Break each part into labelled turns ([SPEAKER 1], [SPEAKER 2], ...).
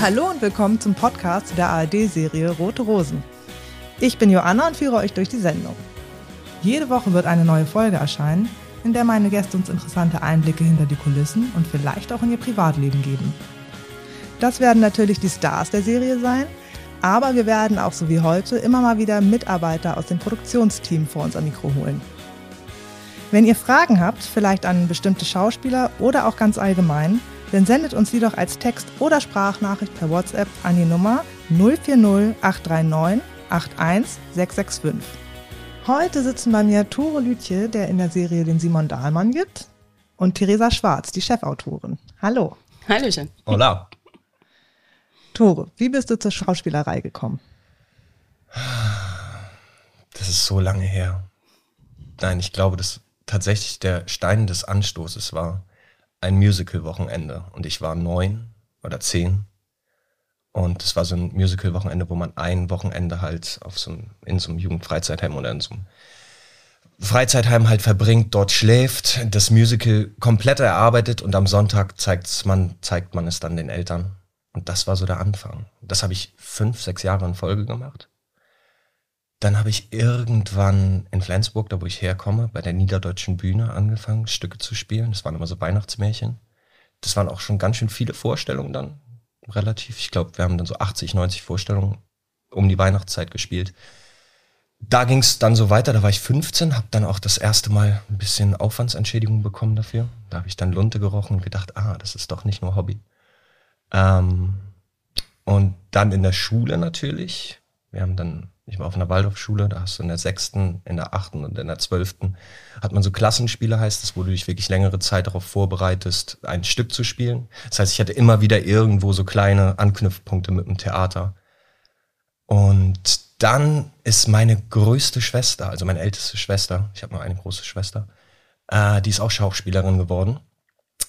[SPEAKER 1] Hallo und willkommen zum Podcast der ARD-Serie Rote Rosen. Ich bin Joanna und führe euch durch die Sendung. Jede Woche wird eine neue Folge erscheinen, in der meine Gäste uns interessante Einblicke hinter die Kulissen und vielleicht auch in ihr Privatleben geben. Das werden natürlich die Stars der Serie sein, aber wir werden auch so wie heute immer mal wieder Mitarbeiter aus dem Produktionsteam vor unser Mikro holen. Wenn ihr Fragen habt, vielleicht an bestimmte Schauspieler oder auch ganz allgemein, dann sendet uns die doch als Text- oder Sprachnachricht per WhatsApp an die Nummer 040 839 81665. Heute sitzen bei mir Tore Lütje, der in der Serie den Simon Dahlmann gibt, und Theresa Schwarz, die Chefautorin. Hallo.
[SPEAKER 2] Hallöchen.
[SPEAKER 3] Hola.
[SPEAKER 1] Tore, wie bist du zur Schauspielerei gekommen?
[SPEAKER 3] Das ist so lange her. Nein, ich glaube, dass tatsächlich der Stein des Anstoßes war ein Musical-Wochenende. Und ich war neun oder zehn. Und es war so ein Musical-Wochenende, wo man ein Wochenende halt auf so einem, in so einem Jugendfreizeitheim oder in so einem Freizeitheim halt verbringt, dort schläft, das Musical komplett erarbeitet und am Sonntag zeigt's man, zeigt man es dann den Eltern. Und das war so der Anfang. Das habe ich fünf, sechs Jahre in Folge gemacht. Dann habe ich irgendwann in Flensburg, da wo ich herkomme, bei der Niederdeutschen Bühne angefangen, Stücke zu spielen. Das waren immer so Weihnachtsmärchen. Das waren auch schon ganz schön viele Vorstellungen dann. Relativ. Ich glaube, wir haben dann so 80, 90 Vorstellungen um die Weihnachtszeit gespielt. Da ging es dann so weiter, da war ich 15, habe dann auch das erste Mal ein bisschen Aufwandsentschädigung bekommen dafür. Da habe ich dann Lunte gerochen und gedacht, ah, das ist doch nicht nur Hobby. Ähm, und dann in der Schule natürlich. Wir haben dann, ich war auf einer Waldorfschule, da hast du in der sechsten, in der achten und in der zwölften hat man so Klassenspiele, heißt das, wo du dich wirklich längere Zeit darauf vorbereitest, ein Stück zu spielen. Das heißt, ich hatte immer wieder irgendwo so kleine Anknüpfpunkte mit dem Theater. Und dann ist meine größte Schwester, also meine älteste Schwester, ich habe nur eine große Schwester, äh, die ist auch Schauspielerin geworden.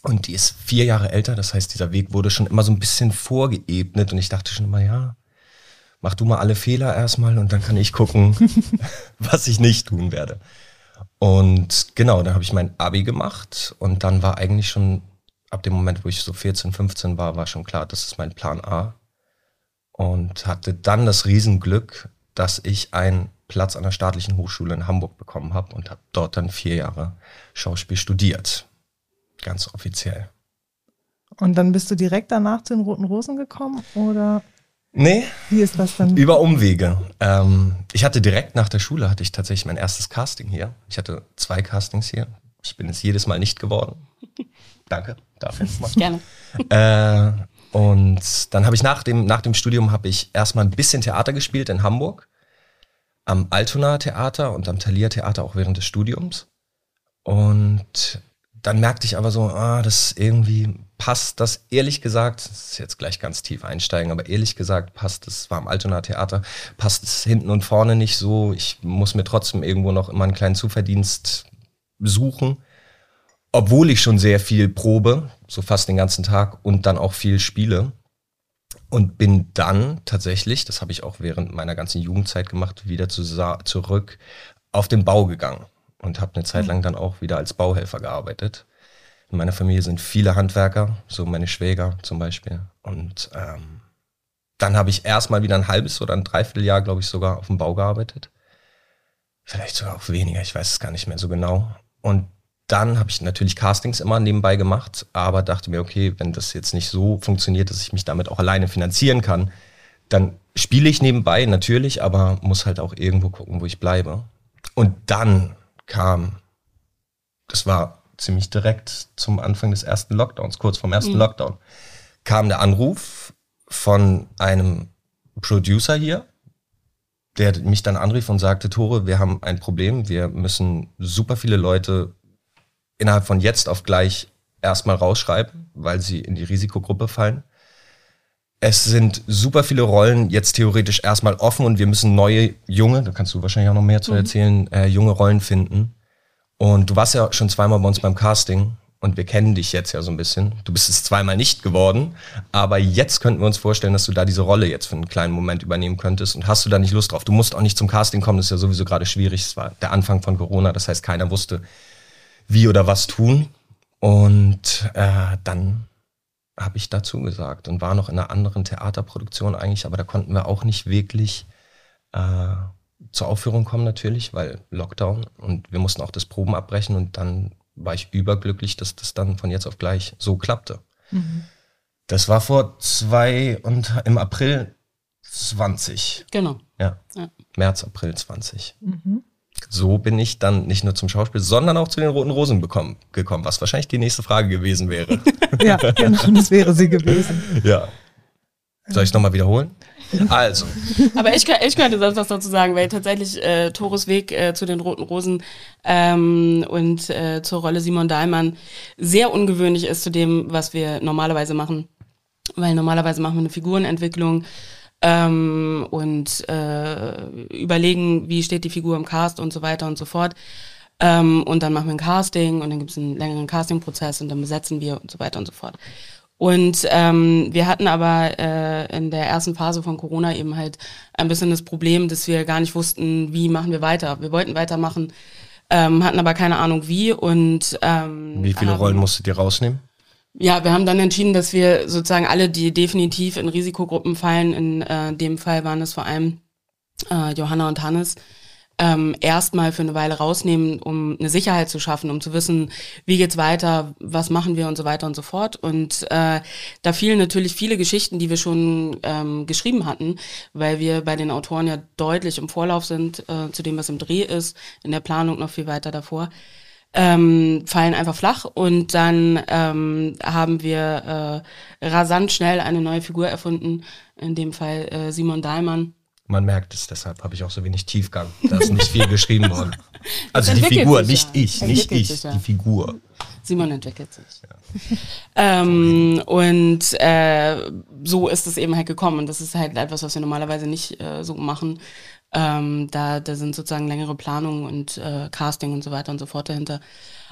[SPEAKER 3] Und die ist vier Jahre älter, das heißt, dieser Weg wurde schon immer so ein bisschen vorgeebnet und ich dachte schon immer, ja, mach du mal alle Fehler erstmal und dann kann ich gucken, was ich nicht tun werde. Und genau, dann habe ich mein Abi gemacht und dann war eigentlich schon ab dem Moment, wo ich so 14, 15 war, war schon klar, das ist mein Plan A. Und hatte dann das Riesenglück, dass ich einen Platz an der staatlichen Hochschule in Hamburg bekommen habe und habe dort dann vier Jahre Schauspiel studiert. Ganz offiziell.
[SPEAKER 1] Und dann bist du direkt danach zu den Roten Rosen gekommen oder
[SPEAKER 3] Nee,
[SPEAKER 1] wie ist das dann?
[SPEAKER 3] über Umwege. Ähm, ich hatte direkt nach der Schule hatte ich tatsächlich mein erstes Casting hier. Ich hatte zwei Castings hier. Ich bin es jedes Mal nicht geworden. Danke dafür.
[SPEAKER 2] Gerne.
[SPEAKER 3] Äh, und dann habe ich nach dem, nach dem Studium habe ich erstmal ein bisschen Theater gespielt in Hamburg. Am Altona Theater und am Thalia Theater auch während des Studiums. Und dann merkte ich aber so, ah, das irgendwie passt das ehrlich gesagt, das ist jetzt gleich ganz tief einsteigen, aber ehrlich gesagt passt das, war am Altona Theater, passt es hinten und vorne nicht so. Ich muss mir trotzdem irgendwo noch immer einen kleinen Zuverdienst suchen obwohl ich schon sehr viel probe, so fast den ganzen Tag und dann auch viel spiele. Und bin dann tatsächlich, das habe ich auch während meiner ganzen Jugendzeit gemacht, wieder zu, zurück auf den Bau gegangen und habe eine Zeit lang dann auch wieder als Bauhelfer gearbeitet. In meiner Familie sind viele Handwerker, so meine Schwäger zum Beispiel. Und ähm, dann habe ich erstmal wieder ein halbes oder ein Dreivierteljahr, glaube ich, sogar auf dem Bau gearbeitet. Vielleicht sogar auch weniger, ich weiß es gar nicht mehr so genau. Und dann habe ich natürlich Castings immer nebenbei gemacht, aber dachte mir, okay, wenn das jetzt nicht so funktioniert, dass ich mich damit auch alleine finanzieren kann, dann spiele ich nebenbei natürlich, aber muss halt auch irgendwo gucken, wo ich bleibe. Und dann kam, das war ziemlich direkt zum Anfang des ersten Lockdowns, kurz vorm ersten
[SPEAKER 2] Mhm.
[SPEAKER 3] Lockdown, kam der Anruf von einem Producer hier, der mich dann anrief und sagte, Tore, wir haben ein Problem, wir müssen super viele Leute innerhalb von jetzt auf gleich erstmal rausschreiben, weil sie in die Risikogruppe fallen. Es sind super viele Rollen jetzt theoretisch erstmal offen und wir müssen neue, junge, da kannst du wahrscheinlich auch noch mehr zu erzählen, äh, junge Rollen finden. Und du warst ja schon zweimal bei uns beim Casting und wir kennen dich jetzt ja so ein bisschen. Du bist es zweimal nicht geworden, aber jetzt könnten wir uns vorstellen, dass du da diese Rolle jetzt für einen kleinen Moment übernehmen könntest. Und hast du da nicht Lust drauf? Du musst auch nicht zum Casting kommen, das ist ja sowieso gerade schwierig. Es war der Anfang von Corona, das heißt, keiner wusste, wie oder was tun. Und äh, dann habe ich dazu gesagt und war noch in einer anderen Theaterproduktion eigentlich, aber da konnten wir auch nicht wirklich äh, zur Aufführung kommen natürlich, weil Lockdown und wir mussten auch das Proben abbrechen und dann war ich überglücklich, dass das dann von jetzt auf gleich so klappte. Mhm. Das war vor zwei und im April 20.
[SPEAKER 4] Genau.
[SPEAKER 3] Ja. ja. März, April 20. Mhm. So bin ich dann nicht nur zum Schauspiel, sondern auch zu den Roten Rosen bekommen, gekommen, was wahrscheinlich die nächste Frage gewesen wäre.
[SPEAKER 1] ja, genau, das wäre sie gewesen.
[SPEAKER 3] Ja. Soll ich es nochmal wiederholen? Also.
[SPEAKER 4] Aber ich, ich könnte sonst was dazu sagen, weil tatsächlich äh, Tores Weg äh, zu den Roten Rosen ähm, und äh, zur Rolle Simon Dahlmann sehr ungewöhnlich ist zu dem, was wir normalerweise machen. Weil normalerweise machen wir eine Figurenentwicklung ähm, und äh, überlegen, wie steht die Figur im Cast und so weiter und so fort. Ähm, und dann machen wir ein Casting und dann gibt es einen längeren Castingprozess und dann besetzen wir und so weiter und so fort. Und ähm, wir hatten aber äh, in der ersten Phase von Corona eben halt ein bisschen das Problem, dass wir gar nicht wussten, wie machen wir weiter. Wir wollten weitermachen, ähm, hatten aber keine Ahnung wie. Und ähm,
[SPEAKER 3] wie viele Rollen musstet ihr rausnehmen?
[SPEAKER 4] Ja, wir haben dann entschieden, dass wir sozusagen alle, die definitiv in Risikogruppen fallen, in äh, dem Fall waren es vor allem äh, Johanna und Hannes, ähm, erstmal für eine Weile rausnehmen, um eine Sicherheit zu schaffen, um zu wissen, wie geht's weiter, was machen wir und so weiter und so fort. Und äh, da fielen natürlich viele Geschichten, die wir schon ähm, geschrieben hatten, weil wir bei den Autoren ja deutlich im Vorlauf sind äh, zu dem, was im Dreh ist, in der Planung noch viel weiter davor ähm, fallen einfach flach und dann ähm, haben wir äh, rasant schnell eine neue Figur erfunden, in dem Fall äh, Simon Dahlmann.
[SPEAKER 3] Man merkt es, deshalb habe ich auch so wenig Tiefgang. Da ist nicht viel geschrieben worden. Also die Figur, nicht ja. ich, nicht ich, ja. die Figur.
[SPEAKER 4] Simon entwickelt sich. Ja. ähm, und äh, so ist es eben halt gekommen. Und das ist halt etwas, was wir normalerweise nicht äh, so machen. Ähm, da, da sind sozusagen längere Planungen und äh, Casting und so weiter und so fort dahinter.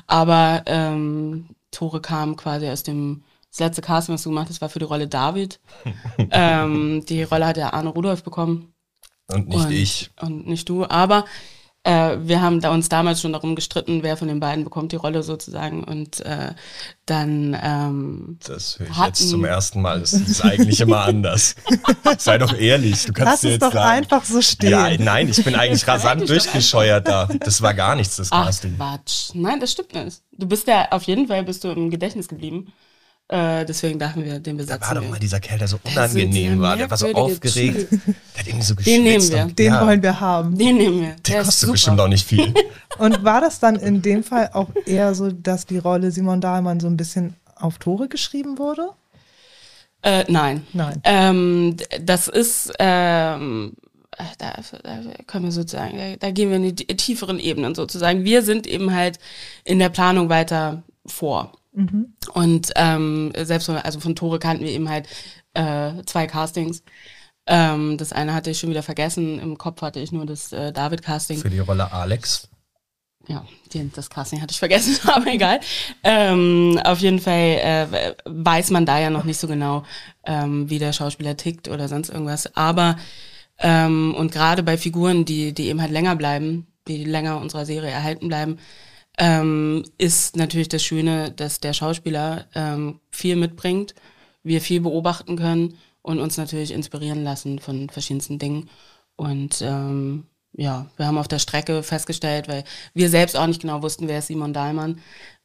[SPEAKER 4] Aber ähm, Tore kam quasi aus dem, das letzte Casting, was du gemacht hast, war für die Rolle David. ähm, die Rolle hat ja Arne Rudolph bekommen.
[SPEAKER 3] Und nicht und, ich.
[SPEAKER 4] Und nicht du. Aber äh, wir haben da uns damals schon darum gestritten, wer von den beiden bekommt die Rolle sozusagen. Und äh, dann. Ähm,
[SPEAKER 3] das höre ich jetzt zum ersten Mal. Das ist eigentlich immer anders. Sei doch ehrlich. Du kannst
[SPEAKER 1] Lass
[SPEAKER 3] dir jetzt
[SPEAKER 1] doch
[SPEAKER 3] sagen,
[SPEAKER 1] einfach so stehen.
[SPEAKER 3] Ja, nein, ich bin eigentlich rasant durchgescheuert da. Das war gar nichts, das
[SPEAKER 4] Ach, Casting. Quatsch. Nein, das stimmt nicht. Du bist ja auf jeden Fall bist du im Gedächtnis geblieben. Äh, deswegen dachten wir, den besetzen
[SPEAKER 3] Da war doch mal dieser Kerl, der so unangenehm war, der war so aufgeregt. Der hat irgendwie so
[SPEAKER 4] geschwitzt. Den nehmen wir.
[SPEAKER 1] Den ja. wollen wir haben.
[SPEAKER 4] Den nehmen wir.
[SPEAKER 3] Der, der kostet bestimmt auch nicht viel.
[SPEAKER 1] Und war das dann in dem Fall auch eher so, dass die Rolle Simon Dahlmann so ein bisschen auf Tore geschrieben wurde?
[SPEAKER 4] Äh, nein.
[SPEAKER 1] Nein.
[SPEAKER 4] Ähm, das ist, ähm, da, da können wir sozusagen, da, da gehen wir in die tieferen Ebenen sozusagen. Wir sind eben halt in der Planung weiter vor. Mhm. Und ähm, selbst von, also von Tore kannten wir eben halt äh, zwei Castings. Ähm, das eine hatte ich schon wieder vergessen. Im Kopf hatte ich nur das äh, David-Casting.
[SPEAKER 3] Für die Rolle Alex.
[SPEAKER 4] Ja, den, das Casting hatte ich vergessen, aber egal. Ähm, auf jeden Fall äh, weiß man da ja noch nicht so genau, ähm, wie der Schauspieler tickt oder sonst irgendwas. Aber ähm, und gerade bei Figuren, die, die eben halt länger bleiben, die länger unserer Serie erhalten bleiben, ähm, ist natürlich das Schöne, dass der Schauspieler ähm, viel mitbringt, wir viel beobachten können und uns natürlich inspirieren lassen von verschiedensten Dingen. Und ähm, ja, wir haben auf der Strecke festgestellt, weil wir selbst auch nicht genau wussten, wer ist Simon Dahlmann,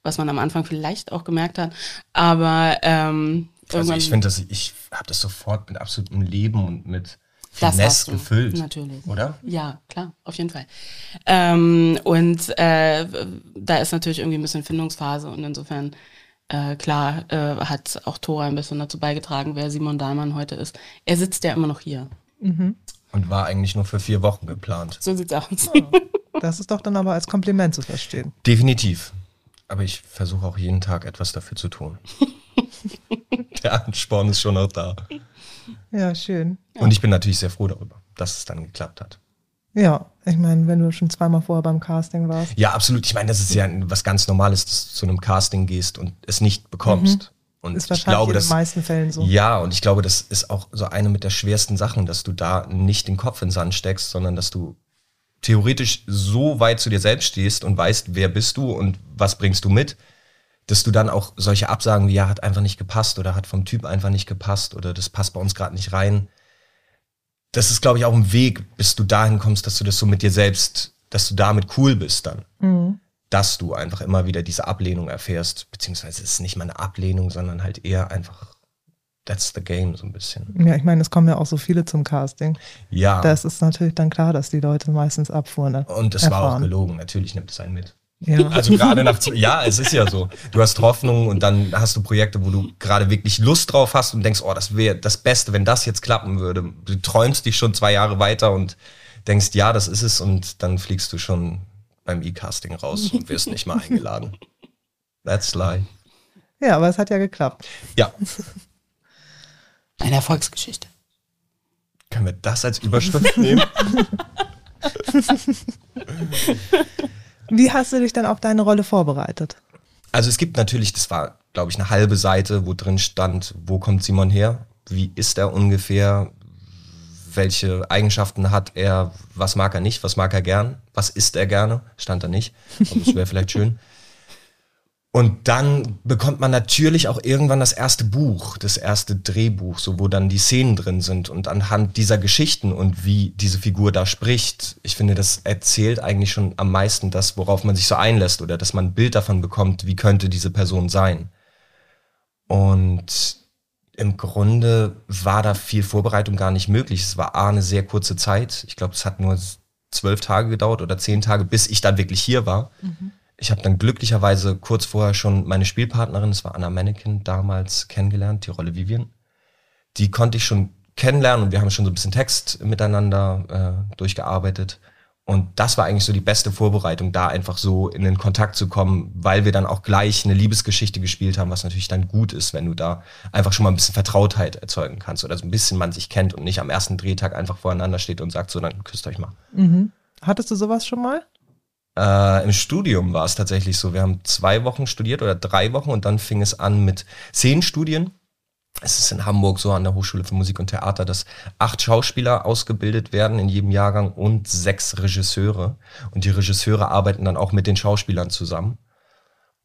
[SPEAKER 4] was man am Anfang vielleicht auch gemerkt hat. Aber ähm,
[SPEAKER 3] also ich finde das, ich habe das sofort mit absolutem Leben und mit Finesse gefüllt.
[SPEAKER 4] Natürlich.
[SPEAKER 3] Oder?
[SPEAKER 4] Ja, klar, auf jeden Fall. Ähm, und äh, da ist natürlich irgendwie ein bisschen Findungsphase und insofern, äh, klar, äh, hat auch Tora ein bisschen dazu beigetragen, wer Simon Dahlmann heute ist. Er sitzt ja immer noch hier.
[SPEAKER 1] Mhm.
[SPEAKER 3] Und war eigentlich nur für vier Wochen geplant.
[SPEAKER 4] So sieht's aus.
[SPEAKER 1] Ja. Das ist doch dann aber als Kompliment zu verstehen.
[SPEAKER 3] Definitiv. Aber ich versuche auch jeden Tag etwas dafür zu tun. Der Ansporn ist schon noch da.
[SPEAKER 1] Ja, schön.
[SPEAKER 3] Und ich bin natürlich sehr froh darüber, dass es dann geklappt hat.
[SPEAKER 1] Ja, ich meine, wenn du schon zweimal vorher beim Casting warst.
[SPEAKER 3] Ja, absolut. Ich meine, das ist ja was ganz Normales, dass du zu einem Casting gehst und es nicht bekommst. Mhm. Und
[SPEAKER 1] ist wahrscheinlich ich glaube, in den meisten Fällen so.
[SPEAKER 3] Ja, und ich glaube, das ist auch so eine mit der schwersten Sachen, dass du da nicht den Kopf in den Sand steckst, sondern dass du theoretisch so weit zu dir selbst stehst und weißt, wer bist du und was bringst du mit, dass du dann auch solche Absagen wie ja, hat einfach nicht gepasst oder hat vom Typ einfach nicht gepasst oder das passt bei uns gerade nicht rein. Das ist, glaube ich, auch ein Weg, bis du dahin kommst, dass du das so mit dir selbst, dass du damit cool bist dann. Mhm. Dass du einfach immer wieder diese Ablehnung erfährst, beziehungsweise es ist nicht mal eine Ablehnung, sondern halt eher einfach that's the game so ein bisschen.
[SPEAKER 1] Ja, ich meine, es kommen ja auch so viele zum Casting.
[SPEAKER 3] Ja.
[SPEAKER 1] Das ist natürlich dann klar, dass die Leute meistens abfuhren.
[SPEAKER 3] Und es war auch gelogen. Natürlich nimmt es einen mit. Ja. Also gerade nach, ja, es ist ja so. Du hast Hoffnung und dann hast du Projekte, wo du gerade wirklich Lust drauf hast und denkst, oh, das wäre das Beste, wenn das jetzt klappen würde. Du träumst dich schon zwei Jahre weiter und denkst, ja, das ist es und dann fliegst du schon beim E-Casting raus und wirst nicht mal eingeladen. That's lie.
[SPEAKER 1] Ja, aber es hat ja geklappt.
[SPEAKER 3] Ja.
[SPEAKER 4] Eine Erfolgsgeschichte.
[SPEAKER 3] Können wir das als Überschrift nehmen?
[SPEAKER 1] Wie hast du dich dann auf deine Rolle vorbereitet?
[SPEAKER 3] Also es gibt natürlich, das war, glaube ich, eine halbe Seite, wo drin stand, wo kommt Simon her? Wie ist er ungefähr? Welche Eigenschaften hat er? Was mag er nicht? Was mag er gern? Was isst er gerne? Stand da nicht. Aber das wäre vielleicht schön. Und dann bekommt man natürlich auch irgendwann das erste Buch, das erste Drehbuch, so wo dann die Szenen drin sind und anhand dieser Geschichten und wie diese Figur da spricht. Ich finde, das erzählt eigentlich schon am meisten das, worauf man sich so einlässt oder dass man ein Bild davon bekommt, wie könnte diese Person sein. Und im Grunde war da viel Vorbereitung gar nicht möglich. Es war A, eine sehr kurze Zeit. Ich glaube, es hat nur zwölf Tage gedauert oder zehn Tage, bis ich dann wirklich hier war. Mhm ich habe dann glücklicherweise kurz vorher schon meine Spielpartnerin, das war Anna Mannequin, damals kennengelernt, die Rolle Vivian. Die konnte ich schon kennenlernen und wir haben schon so ein bisschen Text miteinander äh, durchgearbeitet. Und das war eigentlich so die beste Vorbereitung, da einfach so in den Kontakt zu kommen, weil wir dann auch gleich eine Liebesgeschichte gespielt haben, was natürlich dann gut ist, wenn du da einfach schon mal ein bisschen Vertrautheit erzeugen kannst oder so ein bisschen man sich kennt und nicht am ersten Drehtag einfach voreinander steht und sagt so, dann küsst euch mal.
[SPEAKER 1] Mhm. Hattest du sowas schon mal?
[SPEAKER 3] Äh, Im Studium war es tatsächlich so. Wir haben zwei Wochen studiert oder drei Wochen und dann fing es an mit zehn Studien. Es ist in Hamburg so an der Hochschule für Musik und Theater, dass acht Schauspieler ausgebildet werden in jedem Jahrgang und sechs Regisseure. Und die Regisseure arbeiten dann auch mit den Schauspielern zusammen.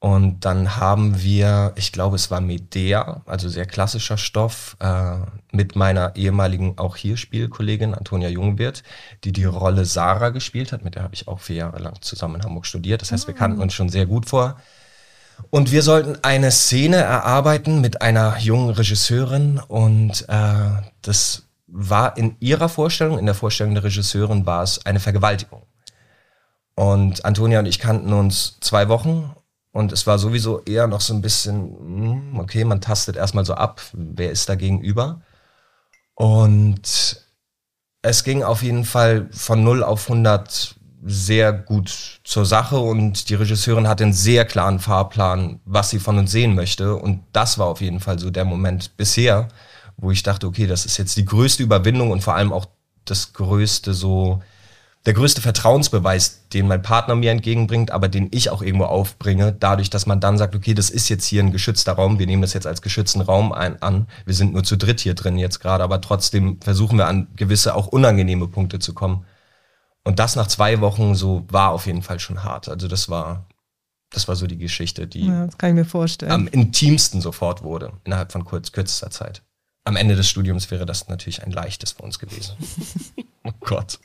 [SPEAKER 3] Und dann haben wir, ich glaube, es war Medea, also sehr klassischer Stoff, äh, mit meiner ehemaligen auch hier Spielkollegin Antonia Jungwirth, die die Rolle Sarah gespielt hat. Mit der habe ich auch vier Jahre lang zusammen in Hamburg studiert. Das heißt, wir kannten uns schon sehr gut vor. Und wir sollten eine Szene erarbeiten mit einer jungen Regisseurin und äh, das war in ihrer Vorstellung, in der Vorstellung der Regisseurin war es eine Vergewaltigung. Und Antonia und ich kannten uns zwei Wochen und es war sowieso eher noch so ein bisschen, hm, okay, man tastet erstmal so ab, wer ist da gegenüber. Und es ging auf jeden Fall von 0 auf 100 sehr gut zur Sache und die Regisseurin hatte einen sehr klaren Fahrplan, was sie von uns sehen möchte. Und das war auf jeden Fall so der Moment bisher, wo ich dachte, okay, das ist jetzt die größte Überwindung und vor allem auch das größte so der größte Vertrauensbeweis, den mein Partner mir entgegenbringt, aber den ich auch irgendwo aufbringe, dadurch, dass man dann sagt, okay, das ist jetzt hier ein geschützter Raum, wir nehmen das jetzt als geschützten Raum ein, an, wir sind nur zu dritt hier drin jetzt gerade, aber trotzdem versuchen wir an gewisse auch unangenehme Punkte zu kommen. Und das nach zwei Wochen so war auf jeden Fall schon hart. Also das war, das war so die Geschichte, die
[SPEAKER 1] ja, das kann ich mir vorstellen.
[SPEAKER 3] am intimsten sofort wurde, innerhalb von kurz, kürzester Zeit am Ende des Studiums wäre das natürlich ein leichtes für uns gewesen. oh Gott.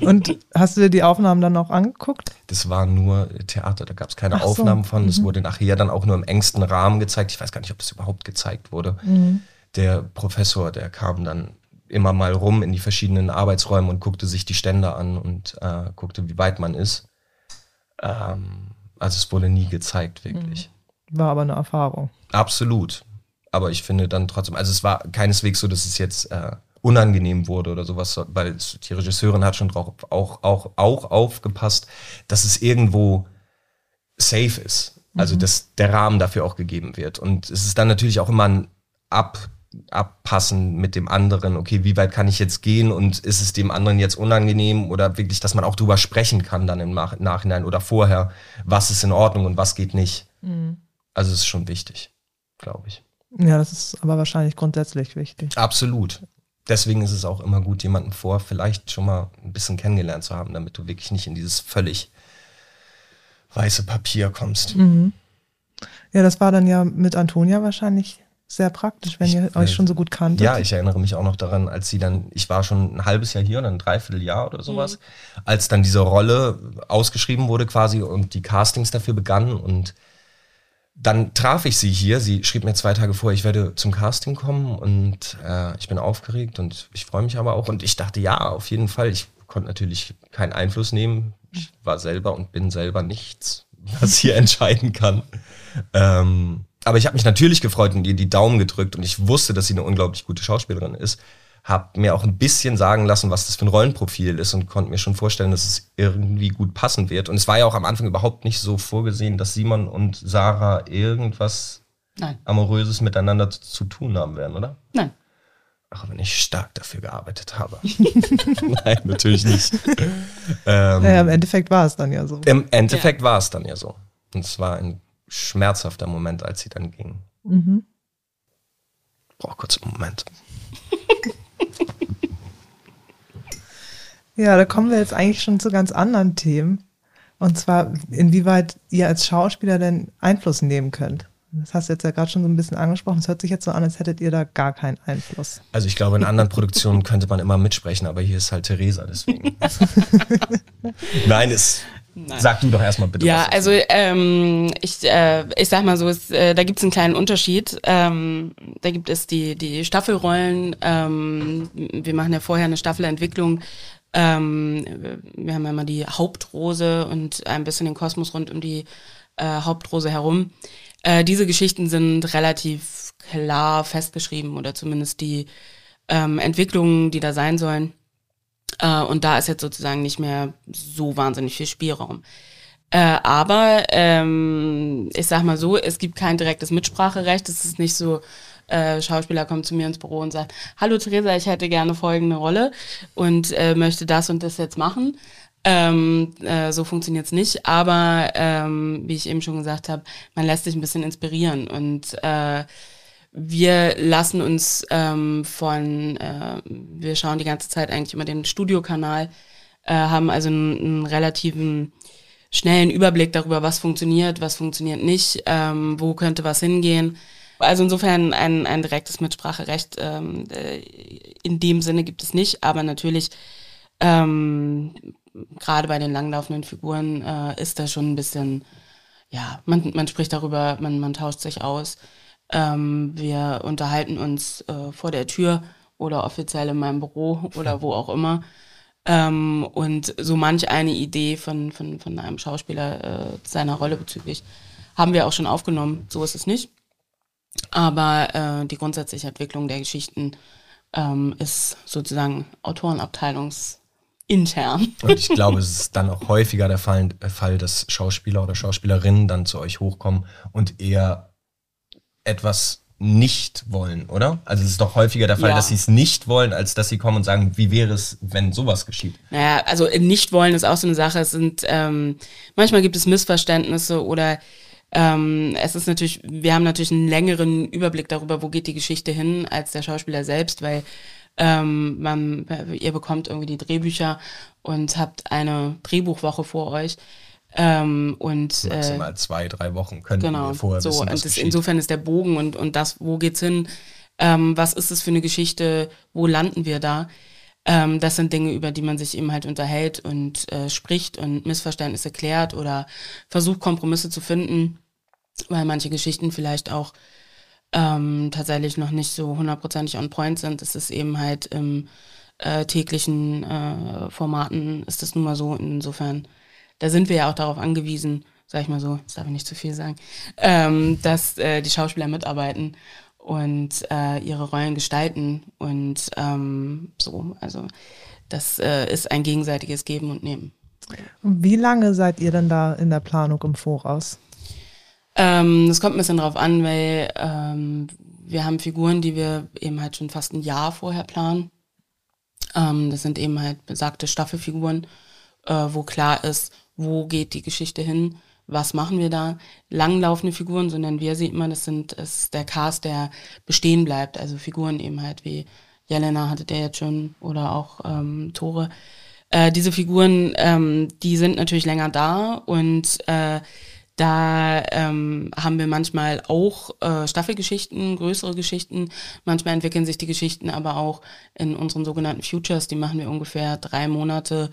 [SPEAKER 1] Und hast du dir die Aufnahmen dann auch angeguckt?
[SPEAKER 3] Das war nur Theater, da gab es keine Ach Aufnahmen so. von. Das mhm. wurde nachher dann auch nur im engsten Rahmen gezeigt. Ich weiß gar nicht, ob das überhaupt gezeigt wurde. Mhm. Der Professor, der kam dann immer mal rum in die verschiedenen Arbeitsräume und guckte sich die Stände an und äh, guckte, wie weit man ist. Ähm, also es wurde nie gezeigt, wirklich.
[SPEAKER 1] Mhm. War aber eine Erfahrung.
[SPEAKER 3] Absolut aber ich finde dann trotzdem, also es war keineswegs so, dass es jetzt äh, unangenehm wurde oder sowas, weil die Regisseurin hat schon drauf auch, auch, auch aufgepasst, dass es irgendwo safe ist. Also, mhm. dass der Rahmen dafür auch gegeben wird. Und es ist dann natürlich auch immer ein Ab, Abpassen mit dem anderen. Okay, wie weit kann ich jetzt gehen und ist es dem anderen jetzt unangenehm oder wirklich, dass man auch drüber sprechen kann dann im Nach Nachhinein oder vorher, was ist in Ordnung und was geht nicht. Mhm. Also, es ist schon wichtig, glaube ich.
[SPEAKER 1] Ja, das ist aber wahrscheinlich grundsätzlich wichtig.
[SPEAKER 3] Absolut. Deswegen ist es auch immer gut, jemanden vor vielleicht schon mal ein bisschen kennengelernt zu haben, damit du wirklich nicht in dieses völlig weiße Papier kommst.
[SPEAKER 1] Mhm. Ja, das war dann ja mit Antonia wahrscheinlich sehr praktisch, wenn ihr euch schon so gut kanntet.
[SPEAKER 3] Ja, ich erinnere mich auch noch daran, als sie dann, ich war schon ein halbes Jahr hier oder ein Dreivierteljahr oder sowas, mhm. als dann diese Rolle ausgeschrieben wurde quasi und die Castings dafür begannen und dann traf ich sie hier. Sie schrieb mir zwei Tage vor, ich werde zum Casting kommen und äh, ich bin aufgeregt und ich freue mich aber auch. Und ich dachte, ja, auf jeden Fall. Ich konnte natürlich keinen Einfluss nehmen. Ich war selber und bin selber nichts, was hier entscheiden kann. Ähm, aber ich habe mich natürlich gefreut und ihr die Daumen gedrückt und ich wusste, dass sie eine unglaublich gute Schauspielerin ist. Hab mir auch ein bisschen sagen lassen, was das für ein Rollenprofil ist und konnte mir schon vorstellen, dass es irgendwie gut passen wird. Und es war ja auch am Anfang überhaupt nicht so vorgesehen, dass Simon und Sarah irgendwas Nein. Amoröses miteinander zu, tun haben werden, oder?
[SPEAKER 4] Nein.
[SPEAKER 3] Auch wenn ich stark dafür gearbeitet habe. Nein, natürlich nicht.
[SPEAKER 1] ähm, naja, im Endeffekt war es dann ja so.
[SPEAKER 3] Im Endeffekt ja. war es dann ja so. Und es war ein schmerzhafter Moment, als sie dann ging. Mhm. Brauch kurz einen Moment.
[SPEAKER 1] Ja, da kommen wir jetzt eigentlich schon zu ganz anderen Themen. Und zwar, inwieweit ihr als Schauspieler denn Einfluss nehmen könnt. Das hast du jetzt ja gerade schon so ein bisschen angesprochen. Es hört sich jetzt so an, als hättet ihr da gar keinen Einfluss.
[SPEAKER 3] Also ich glaube, in anderen Produktionen könnte man immer mitsprechen, aber hier ist halt Theresa, deswegen. Nein, es Nein. Sag du doch erstmal bitte.
[SPEAKER 4] Ja, also ähm, ich, äh, ich sag mal so, es, äh, da gibt es einen kleinen Unterschied. Ähm, da gibt es die, die Staffelrollen. Ähm, wir machen ja vorher eine Staffelentwicklung. Ähm, wir haben ja immer die Hauptrose und ein bisschen den Kosmos rund um die äh, Hauptrose herum. Äh, diese Geschichten sind relativ klar festgeschrieben oder zumindest die ähm, Entwicklungen, die da sein sollen. Äh, und da ist jetzt sozusagen nicht mehr so wahnsinnig viel Spielraum. Äh, aber ähm, ich sag mal so, es gibt kein direktes Mitspracherecht. Es ist nicht so, äh, Schauspieler kommt zu mir ins Büro und sagt, hallo Theresa, ich hätte gerne folgende Rolle und äh, möchte das und das jetzt machen. Ähm, äh, so funktioniert's nicht, aber ähm, wie ich eben schon gesagt habe, man lässt sich ein bisschen inspirieren und äh, wir lassen uns ähm, von, äh, wir schauen die ganze Zeit eigentlich immer den Studiokanal, äh, haben also einen, einen relativen schnellen Überblick darüber, was funktioniert, was funktioniert nicht, ähm, wo könnte was hingehen. Also insofern ein, ein direktes Mitspracherecht ähm, äh, in dem Sinne gibt es nicht, aber natürlich ähm, gerade bei den langlaufenden Figuren äh, ist da schon ein bisschen, ja, man, man spricht darüber, man, man tauscht sich aus. Ähm, wir unterhalten uns äh, vor der Tür oder offiziell in meinem Büro oder wo auch immer. Ähm, und so manch eine Idee von, von, von einem Schauspieler äh, seiner Rolle bezüglich haben wir auch schon aufgenommen. So ist es nicht. Aber äh, die grundsätzliche Entwicklung der Geschichten ähm, ist sozusagen Autorenabteilungsintern.
[SPEAKER 3] Und ich glaube, es ist dann auch häufiger der Fall, der Fall, dass Schauspieler oder Schauspielerinnen dann zu euch hochkommen und eher etwas nicht wollen, oder? Also es ist doch häufiger der Fall, ja. dass sie es nicht wollen, als dass sie kommen und sagen, wie wäre es, wenn sowas geschieht?
[SPEAKER 4] Naja, also nicht wollen ist auch so eine Sache. Es sind ähm, manchmal gibt es Missverständnisse oder ähm, es ist natürlich, wir haben natürlich einen längeren Überblick darüber, wo geht die Geschichte hin, als der Schauspieler selbst, weil ähm, man, ihr bekommt irgendwie die Drehbücher und habt eine Drehbuchwoche vor euch. Ähm, und,
[SPEAKER 3] Maximal äh, zwei, drei Wochen können
[SPEAKER 4] genau,
[SPEAKER 3] wir vorher
[SPEAKER 4] so,
[SPEAKER 3] wissen,
[SPEAKER 4] was und das, Insofern ist der Bogen und, und das, wo geht's hin? Ähm, was ist es für eine Geschichte? Wo landen wir da? Ähm, das sind Dinge, über die man sich eben halt unterhält und äh, spricht und Missverständnisse klärt oder versucht, Kompromisse zu finden, weil manche Geschichten vielleicht auch ähm, tatsächlich noch nicht so hundertprozentig on point sind. Es ist eben halt im äh, täglichen äh, Formaten ist das nun mal so. Insofern da sind wir ja auch darauf angewiesen, sag ich mal so, das darf ich nicht zu viel sagen, ähm, dass äh, die Schauspieler mitarbeiten und äh, ihre Rollen gestalten und ähm, so, also das äh, ist ein gegenseitiges Geben und Nehmen.
[SPEAKER 1] Wie lange seid ihr denn da in der Planung im Voraus?
[SPEAKER 4] Ähm, das kommt ein bisschen drauf an, weil ähm, wir haben Figuren, die wir eben halt schon fast ein Jahr vorher planen. Ähm, das sind eben halt besagte Staffelfiguren, äh, wo klar ist, wo geht die Geschichte hin, was machen wir da. Langlaufende Figuren, so nennen wir sie immer, das sind ist der Cast, der bestehen bleibt. Also Figuren eben halt wie Jelena hatte der jetzt schon oder auch ähm, Tore. Äh, diese Figuren, ähm, die sind natürlich länger da und äh, Da ähm, haben wir manchmal auch äh, Staffelgeschichten, größere Geschichten. Manchmal entwickeln sich die Geschichten aber auch in unseren sogenannten Futures. Die machen wir ungefähr drei Monate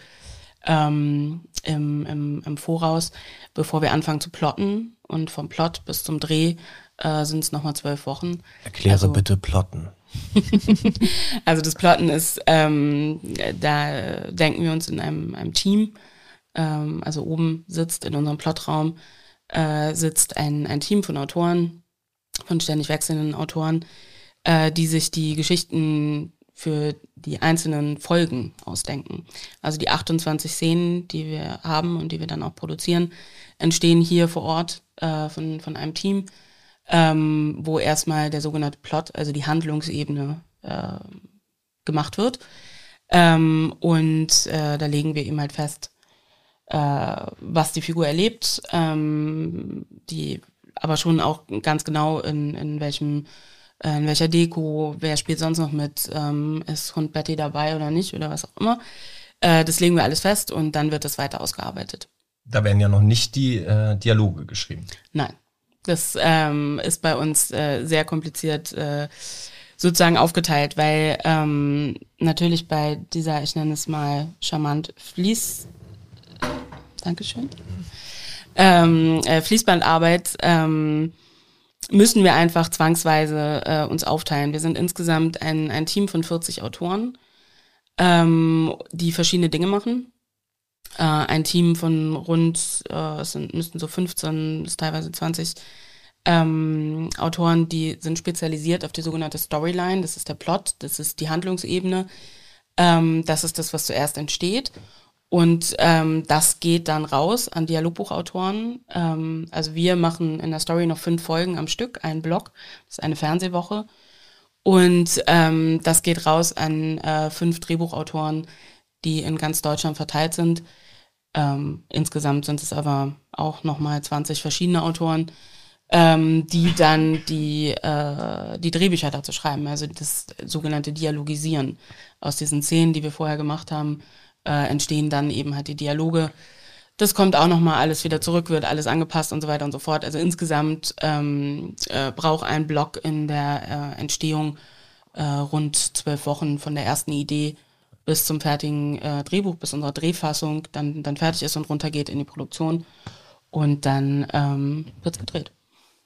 [SPEAKER 4] ähm, im, im, im Voraus, bevor wir anfangen zu plotten. Und vom Plot bis zum Dreh äh, sind es nochmal zwölf Wochen.
[SPEAKER 3] Erkläre also, bitte Plotten.
[SPEAKER 4] also das Plotten ist, ähm, da denken wir uns in einem, einem Team, ähm, also oben sitzt in unserem Plotraum, äh, sitzt ein, ein Team von Autoren, von ständig wechselnden Autoren, äh, die sich die Geschichten für die einzelnen Folgen ausdenken. Also die 28 Szenen, die wir haben und die wir dann auch produzieren, entstehen hier vor Ort äh, von, von einem Team, ähm, wo erstmal der sogenannte Plot, also die Handlungsebene äh, gemacht wird. Ähm, und äh, da legen wir eben halt fest, äh, was die Figur erlebt, ähm, die aber schon auch ganz genau in, in welchem äh, in welcher Deko, wer spielt sonst noch mit, ähm, ist Hund Betty dabei oder nicht oder was auch immer. Äh, das legen wir alles fest und dann wird das weiter ausgearbeitet.
[SPEAKER 3] Da werden ja noch nicht die äh, Dialoge geschrieben.
[SPEAKER 4] Nein, das ähm, ist bei uns äh, sehr kompliziert sozusagen aufgeteilt, weil ähm, natürlich bei dieser, ich nenne es mal charmant, Fließ, Dankeschön, ähm, äh, Fließbandarbeit ähm, müssen wir einfach zwangsweise äh, uns aufteilen. Wir sind insgesamt ein, ein Team von 40 Autoren, ähm, die verschiedene Dinge machen. Äh, ein Team von rund, äh, es sind, müssten so 15 bis teilweise 20 ähm, Autoren, die sind spezialisiert auf die sogenannte Storyline. Das ist der Plot, das ist die Handlungsebene. Ähm, das ist das, was zuerst entsteht. Und ähm, das geht dann raus an Dialogbuchautoren. Ähm, also wir machen in der Story noch fünf Folgen am Stück, einen Blog, das ist eine Fernsehwoche. Und ähm, das geht raus an äh, fünf Drehbuchautoren, die in ganz Deutschland verteilt sind. Ähm, insgesamt sind es aber auch nochmal 20 verschiedene Autoren, ähm, die dann die, äh, die Drehbücher dazu schreiben, also das sogenannte Dialogisieren aus diesen Szenen, die wir vorher gemacht haben äh, entstehen dann eben halt die Dialoge. Das kommt auch nochmal alles wieder zurück, wird alles angepasst und so weiter und so fort. Also insgesamt ähm, äh, braucht ein Blog in der äh, Entstehung äh, rund zwölf Wochen von der ersten Idee bis zum fertigen äh, Drehbuch, bis unsere Drehfassung dann, dann fertig ist und runtergeht in die Produktion. Und dann ähm, wird gedreht.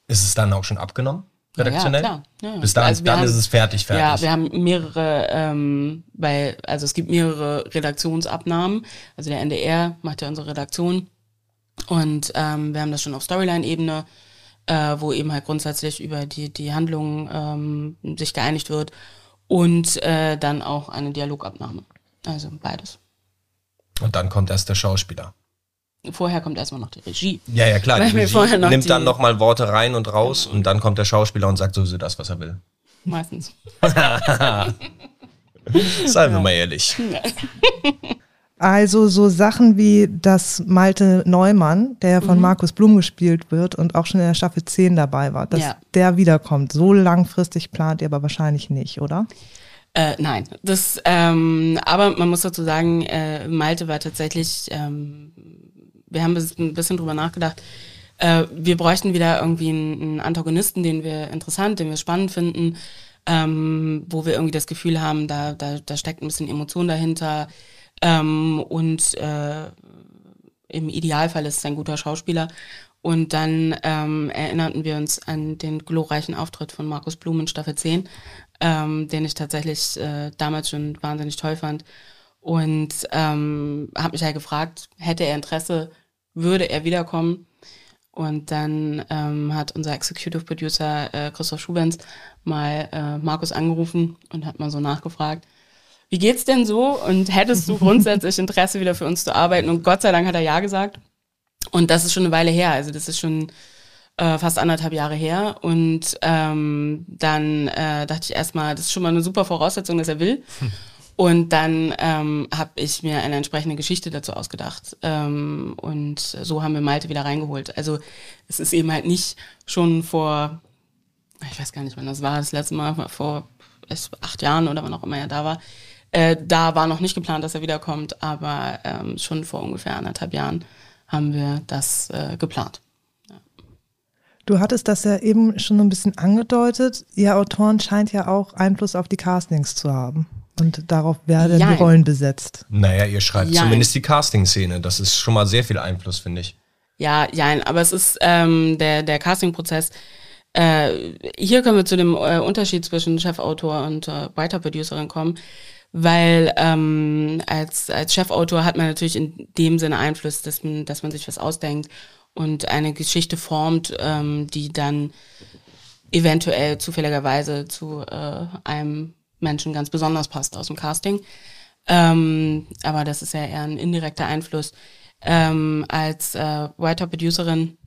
[SPEAKER 3] Ist es dann auch schon abgenommen? Redaktionell? Ja, klar. Ja. Bis dann, also dann haben, ist es fertig, fertig.
[SPEAKER 4] Ja, wir haben mehrere, ähm, weil, also es gibt mehrere Redaktionsabnahmen. Also der NDR macht ja unsere Redaktion. Und ähm, wir haben das schon auf Storyline-Ebene, äh, wo eben halt grundsätzlich über die, die Handlungen ähm, sich geeinigt wird. Und äh, dann auch eine Dialogabnahme. Also beides.
[SPEAKER 3] Und dann kommt erst der Schauspieler.
[SPEAKER 4] Vorher kommt erstmal noch die Regie.
[SPEAKER 3] Ja, ja, klar. Die Regie nimmt dann nochmal Worte rein und raus und dann kommt der Schauspieler und sagt sowieso das, was er will.
[SPEAKER 4] Meistens.
[SPEAKER 3] Seien wir mal ehrlich.
[SPEAKER 1] Also so Sachen wie, dass Malte Neumann, der von mhm. Markus Blum gespielt wird und auch schon in der Staffel 10 dabei war, dass ja. der wiederkommt. So langfristig plant ihr aber wahrscheinlich nicht, oder?
[SPEAKER 4] Äh, nein, das, ähm, aber man muss dazu sagen, äh, Malte war tatsächlich ähm, wir haben ein bisschen drüber nachgedacht. Äh, wir bräuchten wieder irgendwie einen, einen, Antagonisten, den wir interessant, den wir spannend finden, ähm, wo wir irgendwie das Gefühl haben, da, da, da steckt ein bisschen Emotion dahinter. Ähm, und äh, im Idealfall ist es ein guter Schauspieler. Und dann ähm, erinnerten wir uns an den glorreichen Auftritt von Markus Blum in Staffel 10, ähm, den ich tatsächlich äh, damals schon wahnsinnig toll fand. Und ähm, habe mich halt gefragt, hätte er Interesse, würde er wiederkommen. Und dann ähm, hat unser Executive Producer äh, Christoph Schubenz mal äh, Markus angerufen und hat mal so nachgefragt, wie geht's denn so? Und hättest du grundsätzlich Interesse, wieder für uns zu arbeiten? Und Gott sei Dank hat er ja gesagt. Und das ist schon eine Weile her. Also das ist schon äh, fast anderthalb Jahre her. Und ähm, dann äh, dachte ich erstmal, das ist schon mal eine super Voraussetzung, dass er will. Und dann ähm, habe ich mir eine entsprechende Geschichte dazu ausgedacht. Ähm, und so haben wir Malte wieder reingeholt. Also es ist eben halt nicht schon vor, ich weiß gar nicht, wann das war, das letzte Mal vor acht Jahren oder wann auch immer er da war. Äh, da war noch nicht geplant, dass er wiederkommt, aber ähm, schon vor ungefähr anderthalb Jahren haben wir das äh, geplant.
[SPEAKER 1] Du hattest das ja eben schon ein bisschen angedeutet. Ihr Autoren scheint ja auch Einfluss auf die Castings zu haben. Und darauf werden
[SPEAKER 4] Jein.
[SPEAKER 1] die Rollen besetzt.
[SPEAKER 3] Naja, ihr schreibt
[SPEAKER 4] Jein.
[SPEAKER 3] zumindest die Casting-Szene. Das ist schon mal sehr viel Einfluss, finde ich.
[SPEAKER 4] Ja, ja, aber es ist ähm, der, der Casting-Prozess. Äh, hier können wir zu dem äh, Unterschied zwischen Chefautor und äh, Writer-Producerin kommen, weil ähm, als, als Chefautor hat man natürlich in dem Sinne Einfluss, dass man, dass man sich was ausdenkt und eine Geschichte formt, ähm, die dann eventuell zufälligerweise zu äh, einem Menschen ganz besonders passt aus dem Casting. Ähm, aber das ist ja eher ein indirekter Einfluss. Ähm, als äh, Writer-Producerin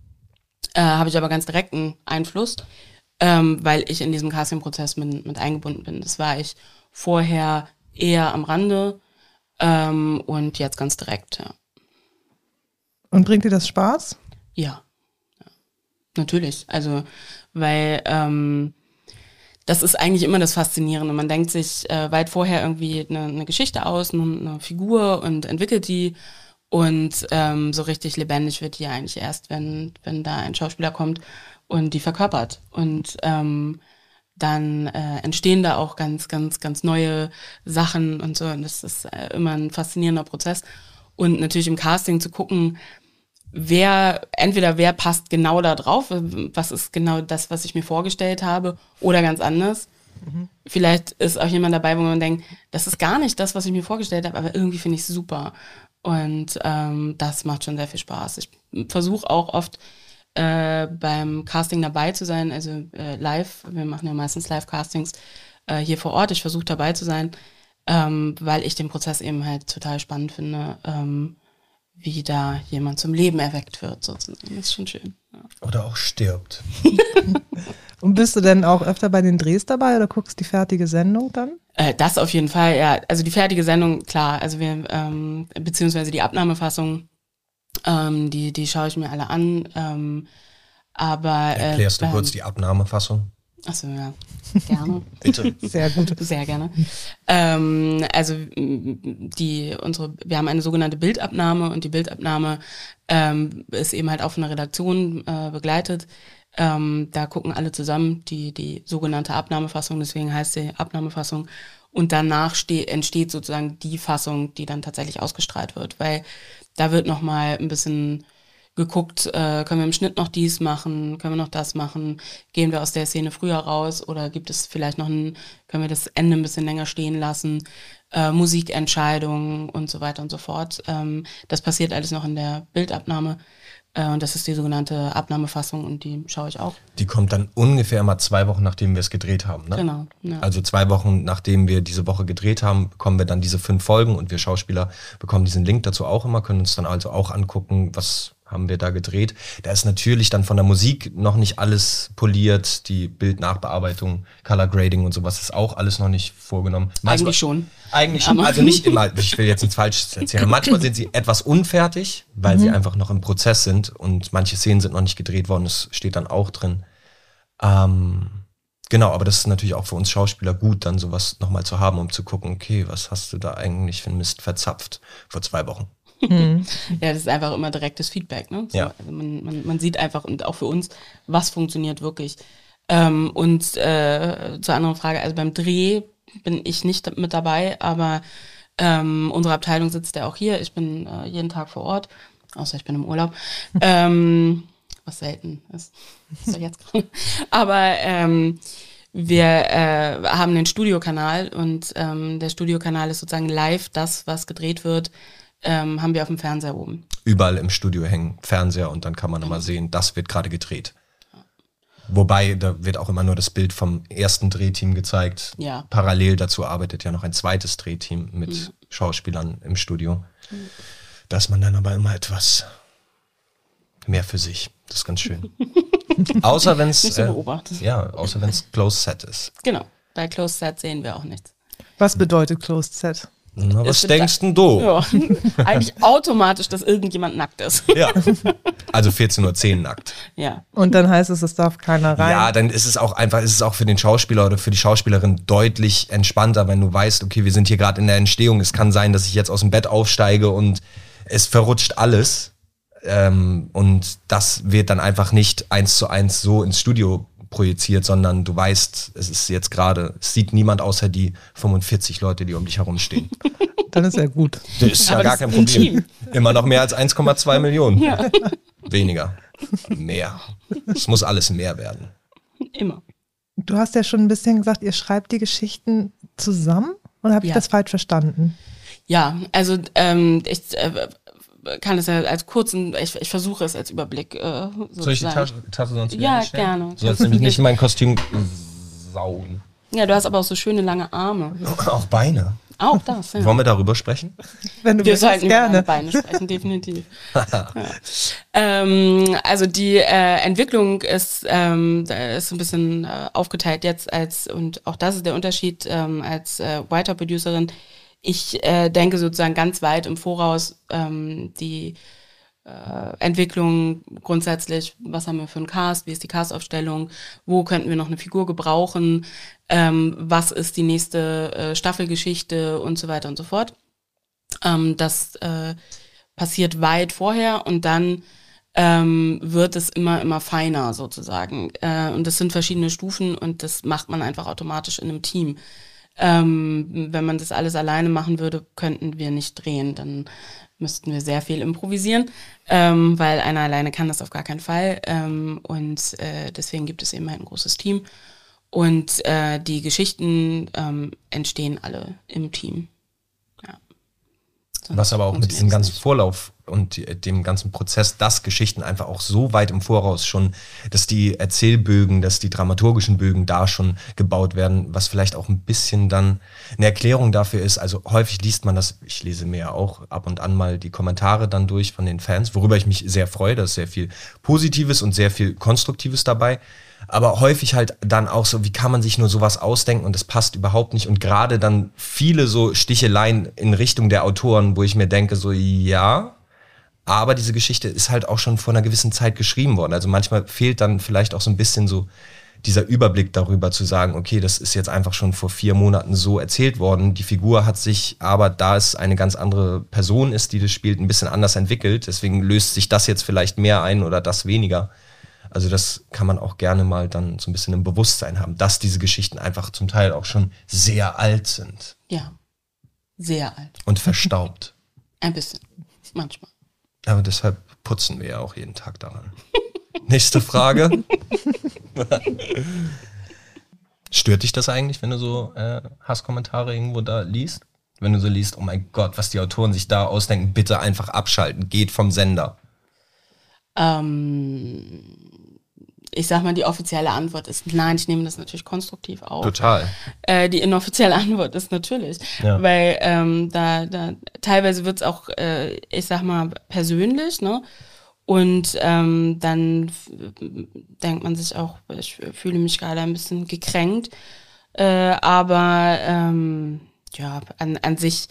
[SPEAKER 4] äh, habe ich aber ganz direkten Einfluss, ähm, weil ich in diesem Casting-Prozess mit, mit eingebunden bin. Das war ich vorher eher am Rande ähm, und jetzt ganz direkt, ja.
[SPEAKER 1] Und bringt dir das Spaß?
[SPEAKER 4] Ja, ja. natürlich. Also, weil ähm, das ist eigentlich immer das Faszinierende. Man denkt sich äh, weit vorher irgendwie eine, eine Geschichte aus, eine, eine Figur und entwickelt die. Und ähm, so richtig lebendig wird die eigentlich erst, wenn, wenn da ein Schauspieler kommt und die verkörpert. Und ähm, dann äh, entstehen da auch ganz, ganz, ganz neue Sachen und so. Und das ist äh, immer ein faszinierender Prozess. Und natürlich im Casting zu gucken, wer, entweder wer passt genau da drauf, was ist genau das, was ich mir vorgestellt habe, oder ganz anders. Vielleicht ist auch jemand dabei, wo man denkt, das ist gar nicht das, was ich mir vorgestellt habe, aber irgendwie finde ich es super. Und ähm, das macht schon sehr viel Spaß. Ich versuche auch oft äh, beim Casting dabei zu sein, also äh, live. Wir machen ja meistens Live-Castings äh, hier vor Ort. Ich versuche dabei zu sein, ähm, weil ich den Prozess eben halt total spannend finde, ähm, wie da jemand zum Leben erweckt wird, sozusagen. Das ist schon schön. Ja.
[SPEAKER 3] Oder auch stirbt.
[SPEAKER 1] Und bist du denn auch öfter bei den Drehs dabei oder guckst die fertige Sendung dann?
[SPEAKER 4] Äh, das auf jeden Fall, ja. Also die fertige Sendung, klar. Also wir, ähm, beziehungsweise die Abnahmefassung, ähm, die, die schaue ich mir alle an. Ähm, aber äh,
[SPEAKER 3] Erklärst du
[SPEAKER 4] beim-
[SPEAKER 3] kurz die Abnahmefassung?
[SPEAKER 4] Achso, ja. Gerne.
[SPEAKER 3] Bitte.
[SPEAKER 1] Sehr gut.
[SPEAKER 4] Sehr gerne. Ähm, also die unsere, wir haben eine sogenannte Bildabnahme und die Bildabnahme ähm, ist eben halt auch von der Redaktion äh, begleitet. Ähm, da gucken alle zusammen die die sogenannte Abnahmefassung, deswegen heißt sie Abnahmefassung. Und danach ste entsteht sozusagen die Fassung, die dann tatsächlich ausgestrahlt wird, weil da wird noch mal ein bisschen geguckt, äh, können wir im Schnitt noch dies machen, können wir noch das machen, gehen wir aus der Szene früher raus oder gibt es vielleicht noch ein, können wir das Ende ein bisschen länger stehen lassen, äh, Musikentscheidungen und so weiter und so fort. Ähm, das passiert alles noch in der Bildabnahme äh, und das ist die sogenannte Abnahmefassung und die schaue ich auch.
[SPEAKER 3] Die kommt dann ungefähr mal zwei Wochen, nachdem wir es gedreht haben. Ne?
[SPEAKER 4] Genau. Ja.
[SPEAKER 3] Also zwei Wochen, nachdem wir diese Woche gedreht haben, bekommen wir dann diese fünf Folgen und wir Schauspieler bekommen diesen Link dazu auch immer, können uns dann also auch angucken, was haben wir da gedreht. Da ist natürlich dann von der Musik noch nicht alles poliert, die Bildnachbearbeitung, Color Grading und sowas ist auch alles noch nicht vorgenommen. Manchmal-
[SPEAKER 4] Eigentlich schon.
[SPEAKER 3] Eigentlich schon, also nicht immer, ich will jetzt nichts Falsches erzählen. Manchmal sind sie etwas unfertig, weil sie einfach noch im Prozess sind und manche Szenen sind noch nicht gedreht worden, das steht dann auch drin. Ähm, genau, aber das ist natürlich auch für uns Schauspieler gut, dann sowas nochmal zu haben, um zu gucken, okay, was hast du da eigentlich für einen Mist verzapft vor zwei Wochen.
[SPEAKER 4] Ja, das ist einfach immer direktes Feedback. Ne? So,
[SPEAKER 3] Ja.
[SPEAKER 4] Also man, man, man sieht einfach und auch für uns, was funktioniert wirklich. Ähm, und äh, zur anderen Frage, also beim Dreh bin ich nicht mit dabei, aber ähm, unsere Abteilung sitzt ja auch hier. Ich bin äh, jeden Tag vor Ort, außer ich bin im Urlaub. ähm, was selten ist. ist jetzt. Aber ähm, wir äh, haben den Studiokanal und ähm, der Studiokanal ist sozusagen live das, was gedreht wird, ähm, haben wir auf dem Fernseher oben.
[SPEAKER 3] Überall im Studio hängen Fernseher und dann kann man immer sehen, das wird gerade gedreht. Wobei, da wird auch immer nur das Bild vom ersten Drehteam gezeigt.
[SPEAKER 4] Ja.
[SPEAKER 3] Parallel dazu arbeitet ja noch ein zweites Drehteam mit Schauspielern im Studio. Da ist man dann aber immer etwas mehr für sich. Das ist ganz schön. außer wenn es
[SPEAKER 4] so
[SPEAKER 3] äh, ja, außer wenn es Closed Set ist.
[SPEAKER 4] Genau. Bei Closed Set sehen wir auch nichts.
[SPEAKER 1] Was bedeutet Closed Set?
[SPEAKER 3] Na, was denkst denn du?
[SPEAKER 4] Ja. Eigentlich automatisch, dass irgendjemand nackt ist.
[SPEAKER 3] Ja. Also 14.10 Uhr nackt.
[SPEAKER 4] ja.
[SPEAKER 1] Und dann heißt es, es darf keiner rein.
[SPEAKER 3] Ja, dann ist es auch einfach, ist es auch für den Schauspieler oder für die Schauspielerin deutlich entspannter, wenn du weißt, okay, wir sind hier gerade in der Entstehung. Es kann sein, dass ich jetzt aus dem Bett aufsteige und es verrutscht alles. Ähm, und das wird dann einfach nicht eins zu eins so ins Studio projiziert, sondern du weißt, es ist jetzt gerade, es sieht niemand außer die 45 Leute, die um dich herumstehen.
[SPEAKER 1] Dann ist ja gut.
[SPEAKER 3] Das ist ja
[SPEAKER 4] Aber
[SPEAKER 3] gar
[SPEAKER 4] das
[SPEAKER 3] kein Problem.
[SPEAKER 4] intim.
[SPEAKER 3] Immer noch mehr als 1,2 Millionen. Weniger. Mehr. Es muss alles mehr werden.
[SPEAKER 4] Immer.
[SPEAKER 1] Du hast ja schon ein bisschen gesagt, ihr schreibt die Geschichten zusammen oder habe ich
[SPEAKER 4] Ja.
[SPEAKER 1] das falsch verstanden?
[SPEAKER 4] Ja, also ähm, ich äh, kann es ja als kurzen, ich, ich versuche es als Überblick äh.
[SPEAKER 3] Soll ich die Tasche, Tasse sonst wieder
[SPEAKER 4] Ja,
[SPEAKER 3] hinstellen?
[SPEAKER 4] gerne.
[SPEAKER 3] Du sollst nämlich nicht in mein Kostüm saugen.
[SPEAKER 4] Ja, du hast aber auch so schöne lange Arme.
[SPEAKER 3] Auch Beine.
[SPEAKER 4] Auch das, ja.
[SPEAKER 3] Wollen wir darüber sprechen?
[SPEAKER 1] Wenn du
[SPEAKER 4] Wir sollten über
[SPEAKER 1] gerne.
[SPEAKER 4] meine Beine sprechen, definitiv. ja. ähm, also die äh, Entwicklung ist, ähm, ist ein bisschen äh, aufgeteilt jetzt als, und auch das ist der Unterschied ähm, als äh, Writer-Producerin. Ich äh, denke sozusagen ganz weit im Voraus ähm, die äh, Entwicklung grundsätzlich, was haben wir für einen Cast, wie ist die Castaufstellung, wo könnten wir noch eine Figur gebrauchen, ähm, was ist die nächste äh, Staffelgeschichte und so weiter und so fort. Ähm, das äh, passiert weit vorher und dann ähm, wird es immer, immer feiner sozusagen. Äh, und das sind verschiedene Stufen und das macht man einfach automatisch in einem Team. Ähm, wenn man das alles alleine machen würde, könnten wir nicht drehen. Dann müssten wir sehr viel improvisieren, ähm, weil einer alleine kann das auf gar keinen Fall. Ähm, und äh, deswegen gibt es eben ein großes Team. Und äh, die Geschichten ähm, entstehen alle im Team. Ja.
[SPEAKER 3] Was aber auch mit diesem
[SPEAKER 4] es
[SPEAKER 3] ganzen. Vorlauf und dem ganzen Prozess, dass Geschichten einfach auch so weit im Voraus schon, dass die Erzählbögen, dass die dramaturgischen Bögen da schon gebaut werden, was vielleicht auch ein bisschen dann eine Erklärung dafür ist. Also häufig liest man das, ich lese mir ja auch ab und an mal die Kommentare dann durch von den Fans, worüber ich mich sehr freue, da ist sehr viel Positives und sehr viel Konstruktives dabei. Aber häufig halt dann auch so, wie kann man sich nur sowas ausdenken und das passt überhaupt nicht. Und gerade dann viele so Sticheleien in Richtung der Autoren, wo ich mir denke, so ja, aber diese Geschichte ist halt auch schon vor einer gewissen Zeit geschrieben worden. Also manchmal fehlt dann vielleicht auch so ein bisschen so dieser Überblick darüber zu sagen, okay, das ist jetzt einfach schon vor vier Monaten so erzählt worden. Die Figur hat sich aber, da es eine ganz andere Person ist, die das spielt, ein bisschen anders entwickelt. Deswegen löst sich das jetzt vielleicht mehr ein oder das weniger. Also das kann man auch gerne mal dann so ein bisschen im Bewusstsein haben, dass diese Geschichten einfach zum Teil auch schon sehr alt sind
[SPEAKER 4] Ja, sehr alt.
[SPEAKER 3] und verstaubt.
[SPEAKER 4] Ein bisschen, manchmal.
[SPEAKER 3] Aber deshalb putzen wir ja auch jeden Tag daran. Nächste Frage. Stört dich das eigentlich, wenn du so äh, Hasskommentare irgendwo da liest? Wenn du so liest, oh mein Gott, was die Autoren sich da ausdenken, bitte einfach abschalten, geht vom Sender.
[SPEAKER 4] Ähm, ich sag mal, die offizielle Antwort ist nein, ich nehme das natürlich konstruktiv auf.
[SPEAKER 3] Total.
[SPEAKER 4] Äh, die inoffizielle Antwort ist natürlich,
[SPEAKER 3] Ja.
[SPEAKER 4] weil ähm, da, da teilweise wird's auch, äh, ich sag mal, persönlich, ne? Und ähm, dann denkt man sich auch, ich fühle mich gerade ein bisschen gekränkt. Äh, aber ähm, ja, an, an sich,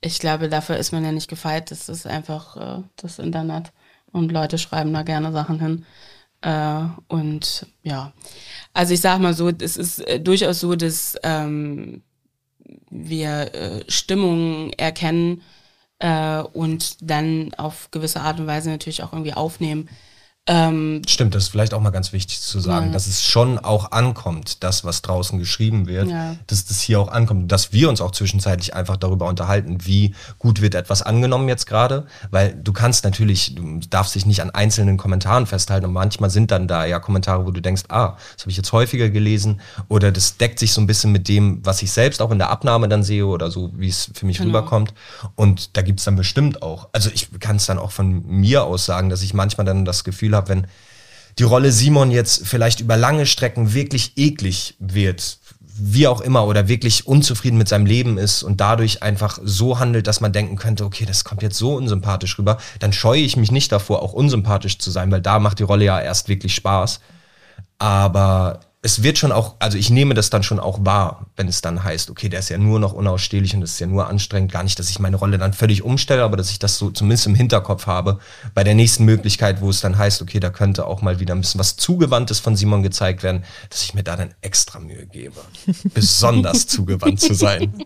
[SPEAKER 4] ich glaube, dafür ist man ja nicht gefeit. Das ist einfach äh, das Internet. Und Leute schreiben da gerne Sachen hin. Äh, und ja, also ich sag mal so, es ist äh, durchaus so, dass ähm, wir äh, Stimmungen erkennen äh, und dann auf gewisse Art und Weise natürlich auch irgendwie aufnehmen. Ähm,
[SPEAKER 3] Stimmt, das ist vielleicht auch mal ganz wichtig zu sagen,
[SPEAKER 4] Ja.
[SPEAKER 3] dass es schon auch ankommt, das, was draußen geschrieben wird,
[SPEAKER 4] Ja.
[SPEAKER 3] dass das hier auch ankommt, dass wir uns auch zwischenzeitlich einfach darüber unterhalten, wie gut wird etwas angenommen jetzt gerade, weil du kannst natürlich, du darfst dich nicht an einzelnen Kommentaren festhalten und manchmal sind dann da ja Kommentare, wo du denkst, ah, das habe ich jetzt häufiger gelesen oder das deckt sich so ein bisschen mit dem, was ich selbst auch in der Abnahme dann sehe oder so, wie es für mich
[SPEAKER 4] Genau.
[SPEAKER 3] rüberkommt und da gibt's dann bestimmt auch, also ich kann es dann auch von mir aus sagen, dass ich manchmal dann das Gefühl habe, wenn die Rolle Simon jetzt vielleicht über lange Strecken wirklich eklig wird, wie auch immer, oder wirklich unzufrieden mit seinem Leben ist und dadurch einfach so handelt, dass man denken könnte, okay, das kommt jetzt so unsympathisch rüber, dann scheue ich mich nicht davor, auch unsympathisch zu sein, weil da macht die Rolle ja erst wirklich Spaß. Aber es wird schon auch, also ich nehme das dann schon auch wahr, wenn es dann heißt, okay, der ist ja nur noch unausstehlich und das ist ja nur anstrengend. Gar nicht, dass ich meine Rolle dann völlig umstelle, aber dass ich das so zumindest im Hinterkopf habe. Bei der nächsten Möglichkeit, wo es dann heißt, okay, da könnte auch mal wieder ein bisschen was Zugewandtes von Simon gezeigt werden, dass ich mir da dann extra Mühe gebe, besonders zugewandt zu sein.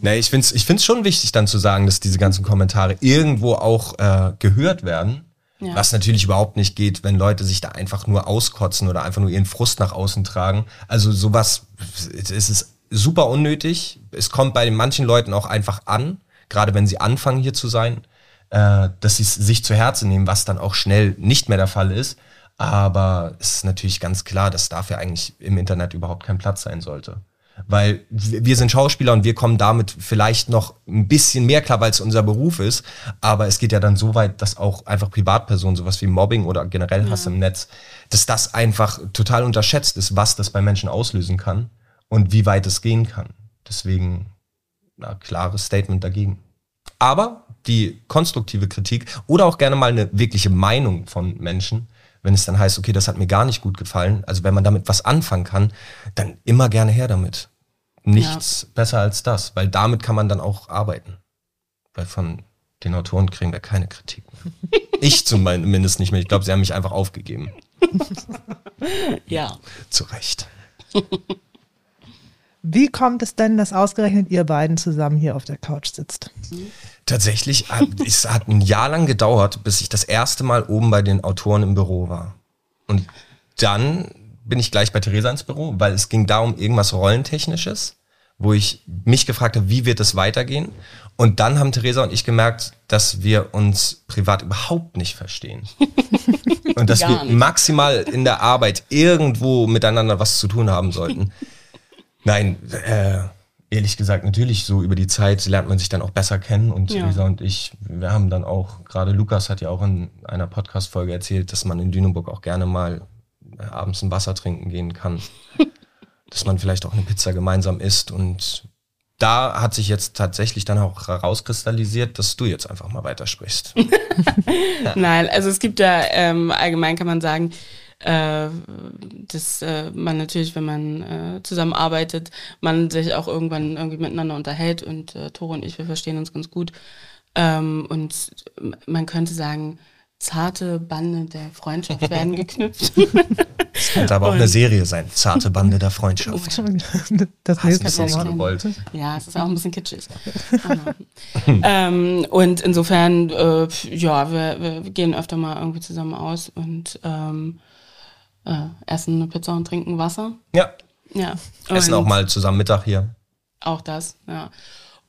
[SPEAKER 3] Nee, ich finde es ich find's schon wichtig dann zu sagen, dass diese ganzen Kommentare irgendwo auch äh, gehört werden. Ja. Was natürlich überhaupt nicht geht, wenn Leute sich da einfach nur auskotzen oder einfach nur ihren Frust nach außen tragen. Also sowas, es ist super unnötig. Es kommt bei manchen Leuten auch einfach an, gerade wenn sie anfangen hier zu sein, äh, dass sie es sich zu Herzen nehmen, was dann auch schnell nicht mehr der Fall ist. Aber es ist natürlich ganz klar, dass dafür eigentlich im Internet überhaupt kein Platz sein sollte. Weil wir sind Schauspieler und wir kommen damit vielleicht noch ein bisschen mehr klar, weil es unser Beruf ist. Aber es geht ja dann so weit, dass auch einfach Privatpersonen, sowas wie Mobbing oder generell Hass ja. im Netz, dass das einfach total unterschätzt ist, was das bei Menschen auslösen kann und wie weit es gehen kann. Deswegen, ein klares Statement dagegen. Aber die konstruktive Kritik oder auch gerne mal eine wirkliche Meinung von Menschen, wenn es dann heißt, okay, das hat mir gar nicht gut gefallen, also wenn man damit was anfangen kann, dann immer gerne her damit. Nichts ja. besser als das, weil damit kann man dann auch arbeiten. Weil von den Autoren kriegen wir keine Kritik mehr. ich zumindest nicht mehr. Ich glaube, sie haben mich einfach aufgegeben.
[SPEAKER 4] ja.
[SPEAKER 3] Zu Recht.
[SPEAKER 1] Wie kommt es denn, dass ausgerechnet ihr beiden zusammen hier auf der Couch sitzt?
[SPEAKER 3] Tatsächlich, es hat ein Jahr lang gedauert, bis ich das erste Mal oben bei den Autoren im Büro war. Und dann bin ich gleich bei Theresa ins Büro, weil es ging darum, irgendwas Rollentechnisches, wo ich mich gefragt habe, wie wird es weitergehen? Und dann haben Theresa und ich gemerkt, dass wir uns privat überhaupt nicht verstehen. und dass wir maximal in der Arbeit irgendwo miteinander was zu tun haben sollten. Nein, äh, ehrlich gesagt, natürlich so über die Zeit lernt man sich dann auch besser kennen und ja. Lisa und ich, wir haben dann auch, gerade Lukas hat ja auch in einer Podcast-Folge erzählt, dass man in Lüneburg auch gerne mal abends ein Wasser trinken gehen kann. dass man vielleicht auch eine Pizza gemeinsam isst und da hat sich jetzt tatsächlich dann auch herauskristallisiert, dass du jetzt einfach mal weitersprichst.
[SPEAKER 4] Nein, also es gibt ja ähm, allgemein kann man sagen, äh, dass äh, man natürlich, wenn man äh, zusammenarbeitet, man sich auch irgendwann irgendwie miteinander unterhält und äh, Tore und ich, wir verstehen uns ganz gut. Ähm, und man könnte sagen, zarte Bande der Freundschaft werden geknüpft.
[SPEAKER 3] Das könnte aber auch eine Serie sein. Zarte Bande der Freundschaft.
[SPEAKER 1] Das
[SPEAKER 4] heißt es so gewollt. Ja, es ist auch ein bisschen kitschig. ähm, und insofern, äh, ja, wir, wir, gehen öfter mal irgendwie zusammen aus und ähm, äh, essen eine Pizza und trinken Wasser.
[SPEAKER 3] Ja.
[SPEAKER 4] Ja.
[SPEAKER 3] Essen auch mal zusammen Mittag hier.
[SPEAKER 4] Auch das, ja.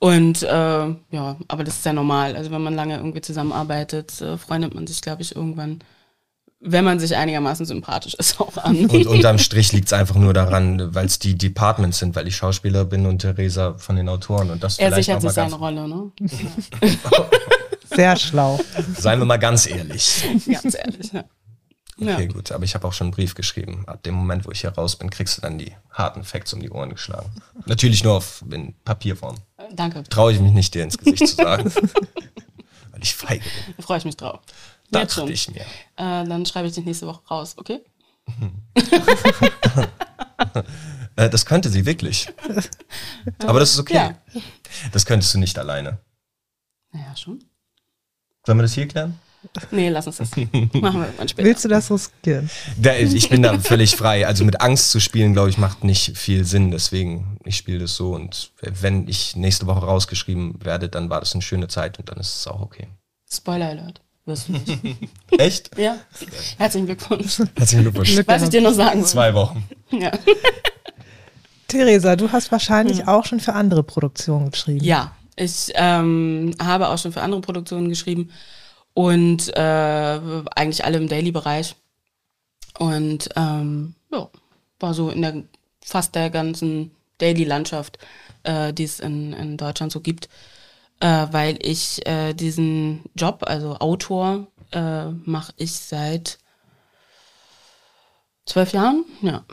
[SPEAKER 4] Und äh, ja, aber das ist ja normal. Also wenn man lange irgendwie zusammenarbeitet, äh, freundet man sich, glaube ich, irgendwann, wenn man sich einigermaßen sympathisch ist, auch an.
[SPEAKER 3] Und unterm Strich liegt es einfach nur daran, weil es die Departments sind, weil ich Schauspieler bin und Theresa von den Autoren. Und das
[SPEAKER 4] er sichert sich seine Rolle, ne?
[SPEAKER 1] Sehr schlau.
[SPEAKER 3] Seien wir mal ganz ehrlich.
[SPEAKER 4] Ganz ehrlich, ja.
[SPEAKER 3] Okay, ja. gut. Aber ich habe auch schon einen Brief geschrieben. Ab dem Moment, wo ich hier raus bin, kriegst du dann die harten Facts um die Ohren geschlagen. Natürlich nur auf, in Papierform.
[SPEAKER 4] Danke.
[SPEAKER 3] Traue ich mich nicht, dir ins Gesicht zu sagen. weil ich feige bin.
[SPEAKER 4] Da freue ich mich drauf.
[SPEAKER 3] Dachte ich mir.
[SPEAKER 4] Äh, dann schreibe ich dich nächste Woche raus, okay?
[SPEAKER 3] äh, das könnte sie wirklich. Aber das ist okay. Ja. Das könntest du nicht alleine.
[SPEAKER 4] Naja, schon.
[SPEAKER 3] Sollen wir das hier klären?
[SPEAKER 4] Nee, lass uns das. Machen wir irgendwann später.
[SPEAKER 1] Willst du das riskieren?
[SPEAKER 3] ich bin da völlig frei. Also mit Angst zu spielen, glaube ich, macht nicht viel Sinn. Deswegen, ich spiele das so. Und wenn ich nächste Woche rausgeschrieben werde, dann war das eine schöne Zeit und dann ist es auch okay.
[SPEAKER 4] Spoiler Alert. Wirst du nicht.
[SPEAKER 3] Echt?
[SPEAKER 4] Ja. Herzlichen Glückwunsch.
[SPEAKER 3] Herzlichen Glückwunsch.
[SPEAKER 4] Was ich dir noch sagen
[SPEAKER 3] Zwei Wochen.
[SPEAKER 4] Ja.
[SPEAKER 1] Theresa, du hast wahrscheinlich ja. auch schon für andere Produktionen geschrieben.
[SPEAKER 4] Ja, ich ähm, habe auch schon für andere Produktionen geschrieben und äh, eigentlich alle im Daily-Bereich. Und ähm, ja, war so in der fast der ganzen Daily-Landschaft, äh, die es in, in Deutschland so gibt, äh, weil ich äh, diesen Job, also Autor, äh, mache ich seit zwölf Jahren, ja.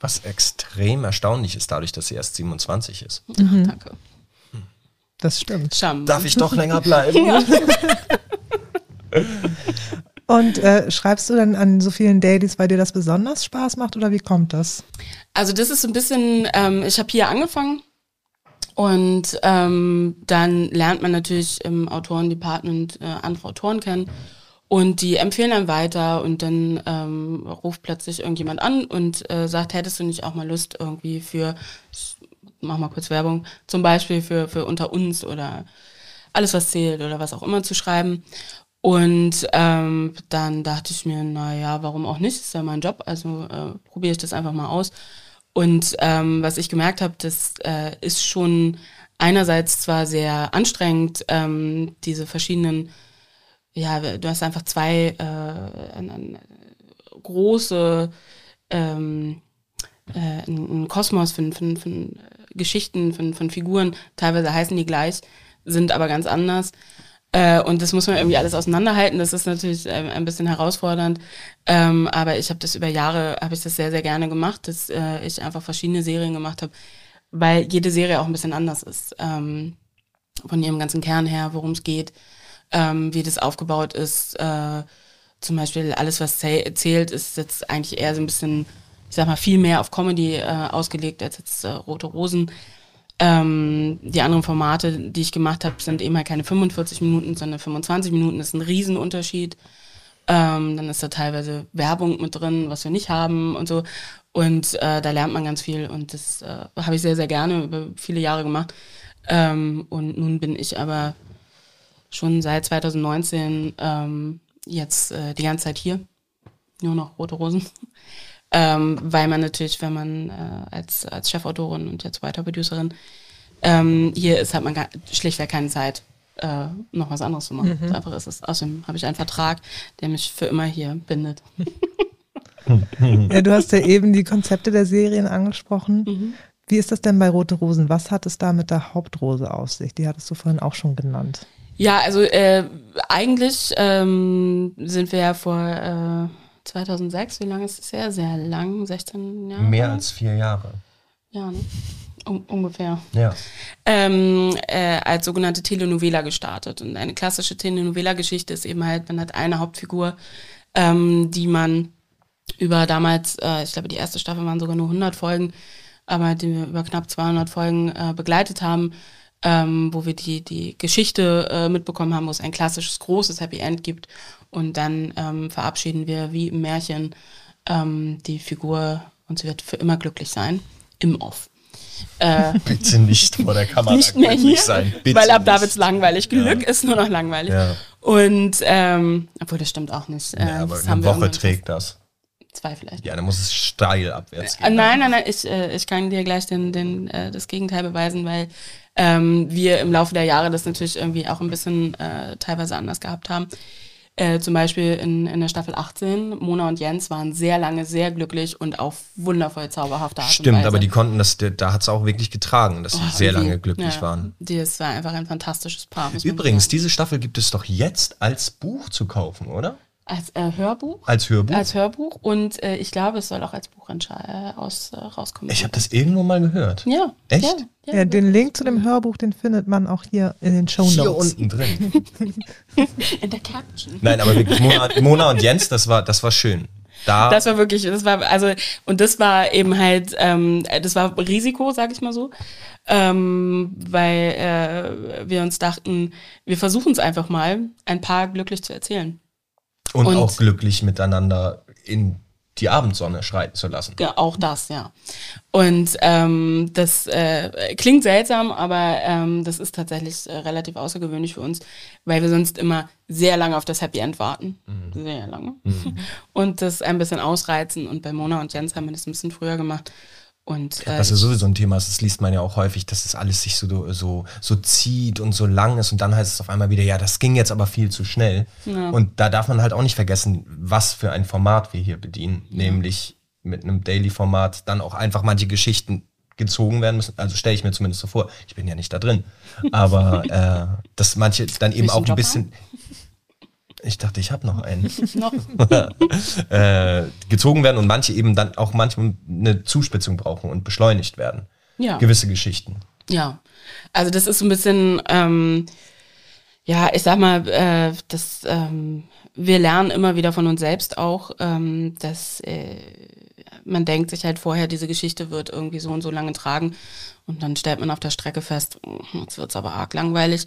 [SPEAKER 3] Was extrem erstaunlich ist, dadurch, dass sie erst 27 ist.
[SPEAKER 4] Mhm. Danke.
[SPEAKER 1] Das stimmt.
[SPEAKER 4] Scham.
[SPEAKER 3] Darf ich doch länger bleiben? Ja.
[SPEAKER 1] Und äh, schreibst du dann an so vielen Dailies, weil dir das besonders Spaß macht oder wie kommt das?
[SPEAKER 4] Also das ist so ein bisschen, ähm, ich habe hier angefangen und ähm, dann lernt man natürlich im Autorendepartment äh, andere Autoren kennen und die empfehlen dann weiter und dann ähm, ruft plötzlich irgendjemand an und äh, sagt, hättest du nicht auch mal Lust irgendwie für, ich mach mal kurz Werbung, zum Beispiel für, für unter uns oder alles was zählt oder was auch immer zu schreiben. Und ähm, dann dachte ich mir, naja, warum auch nicht? Ist ja mein Job, also äh, probiere ich das einfach mal aus. Und ähm, was ich gemerkt habe, das äh, ist schon einerseits zwar sehr anstrengend, ähm, diese verschiedenen, ja, du hast einfach zwei äh, große ähm, äh, ein, ein Kosmos von, von, von Geschichten, von, von Figuren, teilweise heißen die gleich, sind aber ganz anders. Äh, und das muss man irgendwie alles auseinanderhalten. Das ist natürlich äh, ein bisschen herausfordernd. Ähm, aber ich habe das über Jahre, habe ich das sehr, sehr gerne gemacht, dass äh, ich einfach verschiedene Serien gemacht habe, weil jede Serie auch ein bisschen anders ist. Ähm, von ihrem ganzen Kern her, worum es geht, ähm, wie das aufgebaut ist. Äh, zum Beispiel alles, was zählt, ist jetzt eigentlich eher so ein bisschen, ich sag mal, viel mehr auf Comedy äh, ausgelegt als jetzt Rote Rosen. Ähm, die anderen Formate, die ich gemacht habe, sind eben halt keine 45 Minuten, sondern 25 Minuten. Das ist ein Riesenunterschied. Ähm, dann ist da teilweise Werbung mit drin, was wir nicht haben und so. Und äh, da lernt man ganz viel und das äh, habe ich sehr, sehr gerne über viele Jahre gemacht. Ähm, und nun bin ich aber schon seit 2019 ähm, jetzt äh, die ganze Zeit hier. Nur noch rote Rosen. Ähm, weil man natürlich, wenn man äh, als, als Chefautorin und jetzt weiter Producerin ähm, hier ist, hat man gar, schlichtweg keine Zeit, äh, noch was anderes zu machen. Mhm. Einfach ist es. Außerdem habe ich einen Vertrag, der mich für immer hier bindet.
[SPEAKER 1] ja, du hast ja eben die Konzepte der Serien angesprochen. Mhm. Wie ist das denn bei Rote Rosen? Was hat es da mit der Hauptrose auf sich? Die hattest du vorhin auch schon genannt.
[SPEAKER 4] Ja, also äh, eigentlich ähm, sind wir ja vor äh, 2006, wie lange ist es her? Sehr lang, 16 Jahre?
[SPEAKER 3] Mehr als vier Jahre.
[SPEAKER 4] Ja, ne? Um, ungefähr.
[SPEAKER 3] Ja.
[SPEAKER 4] Ähm, äh, als sogenannte Telenovela gestartet. Und eine klassische Telenovela-Geschichte ist eben halt, man hat eine Hauptfigur, ähm, die man über damals, äh, ich glaube, die erste Staffel waren sogar nur 100 Folgen, aber die wir über knapp 200 Folgen äh, begleitet haben, ähm, wo wir die, die Geschichte äh, mitbekommen haben, wo es ein klassisches großes Happy End gibt und dann ähm, verabschieden wir wie im Märchen ähm, die Figur und sie wird für immer glücklich sein. Im Off.
[SPEAKER 3] Äh, Bitte nicht vor der Kamera
[SPEAKER 4] nicht mehr hier, sein. Bitte weil ab da wird es langweilig. Glück ja. ist nur noch langweilig. Ja. Und, ähm, obwohl das stimmt auch nicht.
[SPEAKER 3] Äh, ja, aber eine Woche trägt das.
[SPEAKER 4] Zwei vielleicht.
[SPEAKER 3] Ja, dann muss es steil abwärts
[SPEAKER 4] gehen. Äh, nein, nein, nein, ich, äh, ich kann dir gleich den, den, äh, das Gegenteil beweisen, weil ähm, wir im Laufe der Jahre das natürlich irgendwie auch ein bisschen äh, teilweise anders gehabt haben. Äh, zum Beispiel in, in der Staffel 18, Mona und Jens waren sehr lange sehr glücklich und auf wundervoll zauberhafte Art
[SPEAKER 3] Stimmt, aber die konnten das, da hat es auch wirklich getragen, dass sie oh, sehr lange glücklich
[SPEAKER 4] ja,
[SPEAKER 3] waren.
[SPEAKER 4] Das war einfach ein fantastisches Paar.
[SPEAKER 3] Übrigens, diese Staffel gibt es doch jetzt als Buch zu kaufen, oder?
[SPEAKER 4] Als äh, Hörbuch?
[SPEAKER 3] Als Hörbuch?
[SPEAKER 4] Als Hörbuch und äh, ich glaube, es soll auch als Buch äh, aus, äh, rauskommen.
[SPEAKER 3] Ich habe das irgendwo mal gehört.
[SPEAKER 4] Ja.
[SPEAKER 3] Echt?
[SPEAKER 1] Ja, ja, ja, den Link zu dem Hörbuch, den findet man auch hier in den Show Notes.
[SPEAKER 3] Hier unten drin.
[SPEAKER 4] in der Caption.
[SPEAKER 3] Nein, aber wirklich, Mona, Mona und Jens, das war, das war schön. Da
[SPEAKER 4] das war wirklich, das war, also, und das war eben halt, ähm, das war Risiko, sag ich mal so, ähm, weil äh, wir uns dachten, wir versuchen es einfach mal, ein paar glücklich zu erzählen.
[SPEAKER 3] Und, und auch glücklich miteinander in die Abendsonne schreiten zu lassen.
[SPEAKER 4] Ja, auch das, ja. Und ähm, das äh, klingt seltsam, aber ähm, das ist tatsächlich äh, relativ außergewöhnlich für uns, weil wir sonst immer sehr lange auf das Happy End warten. Mhm. Sehr lange. Mhm. Und das ein bisschen ausreizen. Und bei Mona und Jens haben wir das ein bisschen früher gemacht. Und,
[SPEAKER 3] äh, Was ja sowieso ein Thema ist, das liest man ja auch häufig, dass es das alles sich so, so, so zieht und so lang ist und dann heißt es auf einmal wieder, ja, das ging jetzt aber viel zu schnell. Ja. Und da darf man halt auch nicht vergessen, was für ein Format wir hier bedienen, ja. nämlich mit einem Daily-Format dann auch einfach manche Geschichten gezogen werden müssen. Also stelle ich mir zumindest so vor. Ich bin ja nicht da drin. Aber äh, dass manche dann eben auch ein bisschen. Ich dachte, ich habe noch einen. noch. äh, gezogen werden und manche eben dann auch manchmal eine Zuspitzung brauchen und beschleunigt werden.
[SPEAKER 4] Ja.
[SPEAKER 3] Gewisse Geschichten.
[SPEAKER 4] Ja. Also das ist so ein bisschen, ähm, ja, ich sag mal, äh, das, ähm, wir lernen immer wieder von uns selbst auch, ähm, dass äh, man denkt sich halt vorher, diese Geschichte wird irgendwie so und so lange tragen. Und dann stellt man auf der Strecke fest, hm, jetzt wird es aber arg langweilig.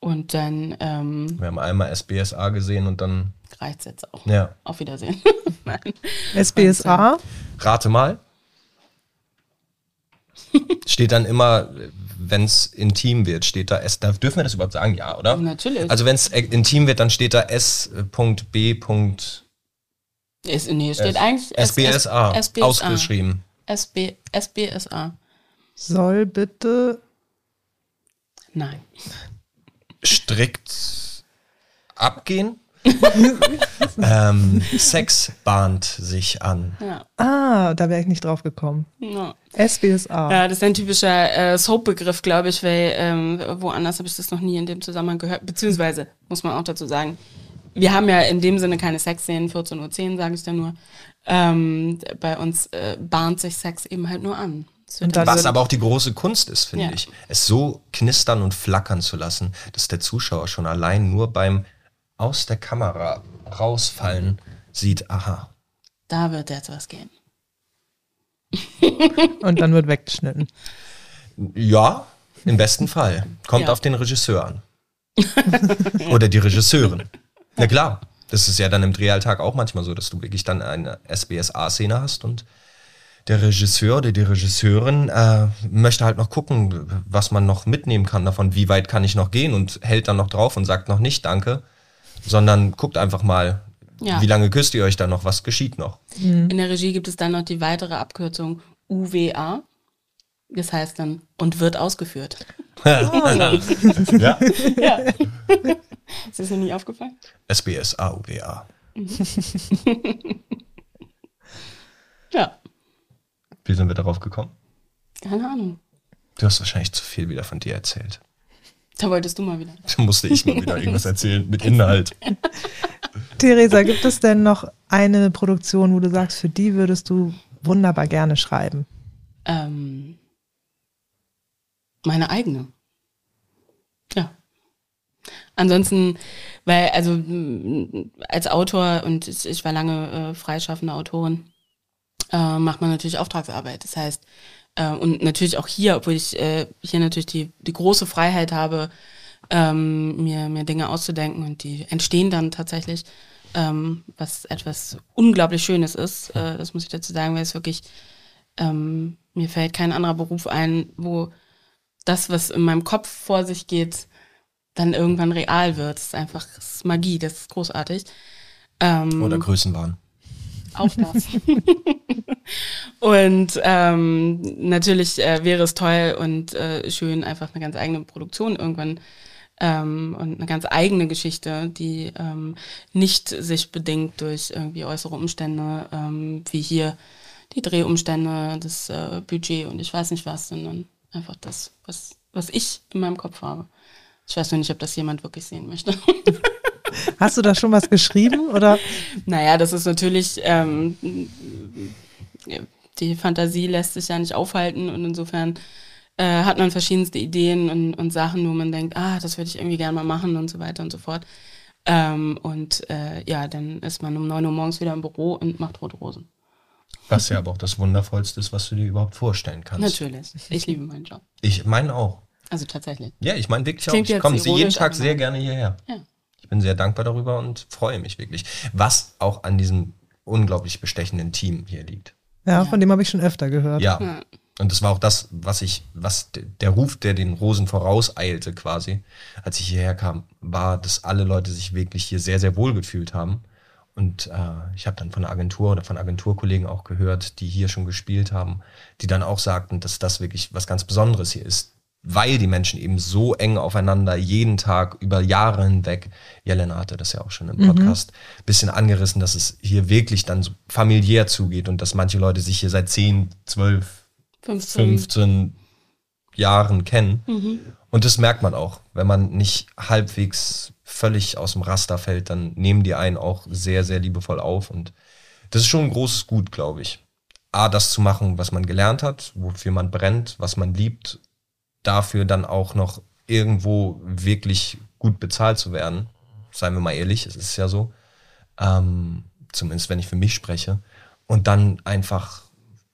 [SPEAKER 4] Und dann. Ähm,
[SPEAKER 3] Wir haben einmal SBSA gesehen und dann.
[SPEAKER 4] Reicht es jetzt auch.
[SPEAKER 3] Ja.
[SPEAKER 4] Auf Wiedersehen.
[SPEAKER 1] SBSA?
[SPEAKER 3] Rate mal. Steht dann immer, wenn es intim wird, steht da S. Da dürfen wir das überhaupt sagen, ja, oder?
[SPEAKER 4] Natürlich.
[SPEAKER 3] Also wenn es intim wird, dann steht da S.B.
[SPEAKER 4] Ist, nee, steht eigentlich
[SPEAKER 3] SBSA,
[SPEAKER 4] S- SBSA.
[SPEAKER 3] ausgeschrieben.
[SPEAKER 4] SB, SBSA.
[SPEAKER 1] Soll bitte.
[SPEAKER 4] Nein.
[SPEAKER 3] Strikt abgehen. ähm, Sex bahnt sich an.
[SPEAKER 4] Ja.
[SPEAKER 1] Ah, da wäre ich nicht drauf gekommen.
[SPEAKER 4] ja.
[SPEAKER 1] SBSA.
[SPEAKER 4] Ja, das ist ein typischer äh, Soap-Begriff, glaube ich, weil ähm, woanders habe ich das noch nie in dem Zusammenhang gehört. Beziehungsweise, muss man auch dazu sagen, wir haben ja in dem Sinne keine Sexszenen, 14.10 Uhr sage ich da nur. Ähm, bei uns äh, bahnt sich Sex eben halt nur an.
[SPEAKER 3] Was aber auch die große Kunst ist, finde
[SPEAKER 4] Ja.
[SPEAKER 3] ich. Es so knistern und flackern zu lassen, dass der Zuschauer schon allein nur beim aus der Kamera rausfallen sieht, aha,
[SPEAKER 4] da wird jetzt was gehen.
[SPEAKER 1] Und dann wird weggeschnitten.
[SPEAKER 3] ja, im besten Fall. Kommt
[SPEAKER 4] Ja.
[SPEAKER 3] auf den Regisseur an. Oder die Regisseurin. Na klar, das ist ja dann im Drehalltag auch manchmal so, dass du wirklich dann eine SBSA-Szene hast und der Regisseur oder die Regisseurin äh, möchte halt noch gucken, was man noch mitnehmen kann davon, wie weit kann ich noch gehen und hält dann noch drauf und sagt noch nicht Danke, sondern guckt einfach mal,
[SPEAKER 4] Ja.
[SPEAKER 3] wie lange küsst ihr euch dann noch, was geschieht noch.
[SPEAKER 4] In der Regie gibt es dann noch die weitere Abkürzung UWA. Das heißt dann, und wird ausgeführt.
[SPEAKER 3] ja.
[SPEAKER 4] Ja. Ist das noch nie aufgefallen?
[SPEAKER 3] SBSA, UWA.
[SPEAKER 4] Ja.
[SPEAKER 3] Wie sind wir darauf gekommen?
[SPEAKER 4] Keine Ahnung.
[SPEAKER 3] Du hast wahrscheinlich zu viel wieder von dir erzählt.
[SPEAKER 4] Da wolltest du mal wieder.
[SPEAKER 3] Da musste ich mal wieder irgendwas erzählen mit Inhalt.
[SPEAKER 1] Theresa, gibt es denn noch eine Produktion, wo du sagst, für die würdest du wunderbar gerne schreiben?
[SPEAKER 4] Ähm, meine eigene. Ja. Ansonsten, weil, also als Autor und ich, ich war lange äh, freischaffende Autorin, äh, macht man natürlich Auftragsarbeit. Das heißt, äh, und natürlich auch hier, obwohl ich äh, hier natürlich die, die große Freiheit habe, ähm, mir, mir Dinge auszudenken und die entstehen dann tatsächlich, ähm, was etwas unglaublich Schönes ist. Äh, das muss ich dazu sagen, weil es wirklich ähm, mir fällt kein anderer Beruf ein, wo das, was in meinem Kopf vor sich geht, dann irgendwann real wird. Das ist einfach das ist Magie, das ist großartig. Ähm,
[SPEAKER 3] Oder Größenwahn.
[SPEAKER 4] Auch das. und ähm, natürlich äh, wäre es toll und äh, schön, einfach eine ganz eigene Produktion irgendwann ähm, und eine ganz eigene Geschichte, die ähm, nicht sich bedingt durch irgendwie äußere Umstände, ähm, wie hier die Drehumstände, das äh, Budget und ich weiß nicht was, sondern einfach das, was, was ich in meinem Kopf habe. Ich weiß nur nicht, ob das jemand wirklich sehen möchte.
[SPEAKER 1] Hast du da schon was geschrieben oder?
[SPEAKER 4] Naja, das ist natürlich, ähm, die Fantasie lässt sich ja nicht aufhalten und insofern äh, hat man verschiedenste Ideen und, und Sachen, wo man denkt, ah, das würde ich irgendwie gerne mal machen und so weiter und so fort. Ähm, und äh, ja, dann ist man um 9 Uhr morgens wieder im Büro und macht rote Rosen.
[SPEAKER 3] Was ja aber auch das Wundervollste ist, was du dir überhaupt vorstellen kannst.
[SPEAKER 4] Natürlich. Ich liebe meinen Job.
[SPEAKER 3] Ich meine auch.
[SPEAKER 4] Also tatsächlich.
[SPEAKER 3] Ja, ich meine wirklich auch. Ich komme jeden Tag sehr gerne hierher.
[SPEAKER 4] Ja.
[SPEAKER 3] Ich bin sehr dankbar darüber und freue mich wirklich. Was auch an diesem unglaublich bestechenden Team hier liegt.
[SPEAKER 1] Ja, von dem habe ich schon öfter gehört.
[SPEAKER 3] Ja.
[SPEAKER 4] Ja.
[SPEAKER 3] Und das war auch das, was ich, was der Ruf, der den Rosen vorauseilte quasi, als ich hierher kam, war, dass alle Leute sich wirklich hier sehr, sehr wohl gefühlt haben. Und äh, ich habe dann von der Agentur oder von Agenturkollegen auch gehört, die hier schon gespielt haben, die dann auch sagten, dass das wirklich was ganz Besonderes hier ist, weil die Menschen eben so eng aufeinander jeden Tag über Jahre hinweg, Jelena hatte das ja auch schon im Podcast, bisschen angerissen, dass es hier wirklich dann so familiär zugeht und dass manche Leute sich hier seit 10, 12,
[SPEAKER 4] 15.
[SPEAKER 3] 15 Jahren kennen. Und das merkt man auch. Wenn man nicht halbwegs völlig aus dem Raster fällt, dann nehmen die einen auch sehr, sehr liebevoll auf. Und das ist schon ein großes Gut, glaube ich. A, das zu machen, was man gelernt hat, wofür man brennt, was man liebt, dafür dann auch noch irgendwo wirklich gut bezahlt zu werden. Seien wir mal ehrlich, es ist ja so. Ähm, zumindest wenn ich für mich spreche. Und dann einfach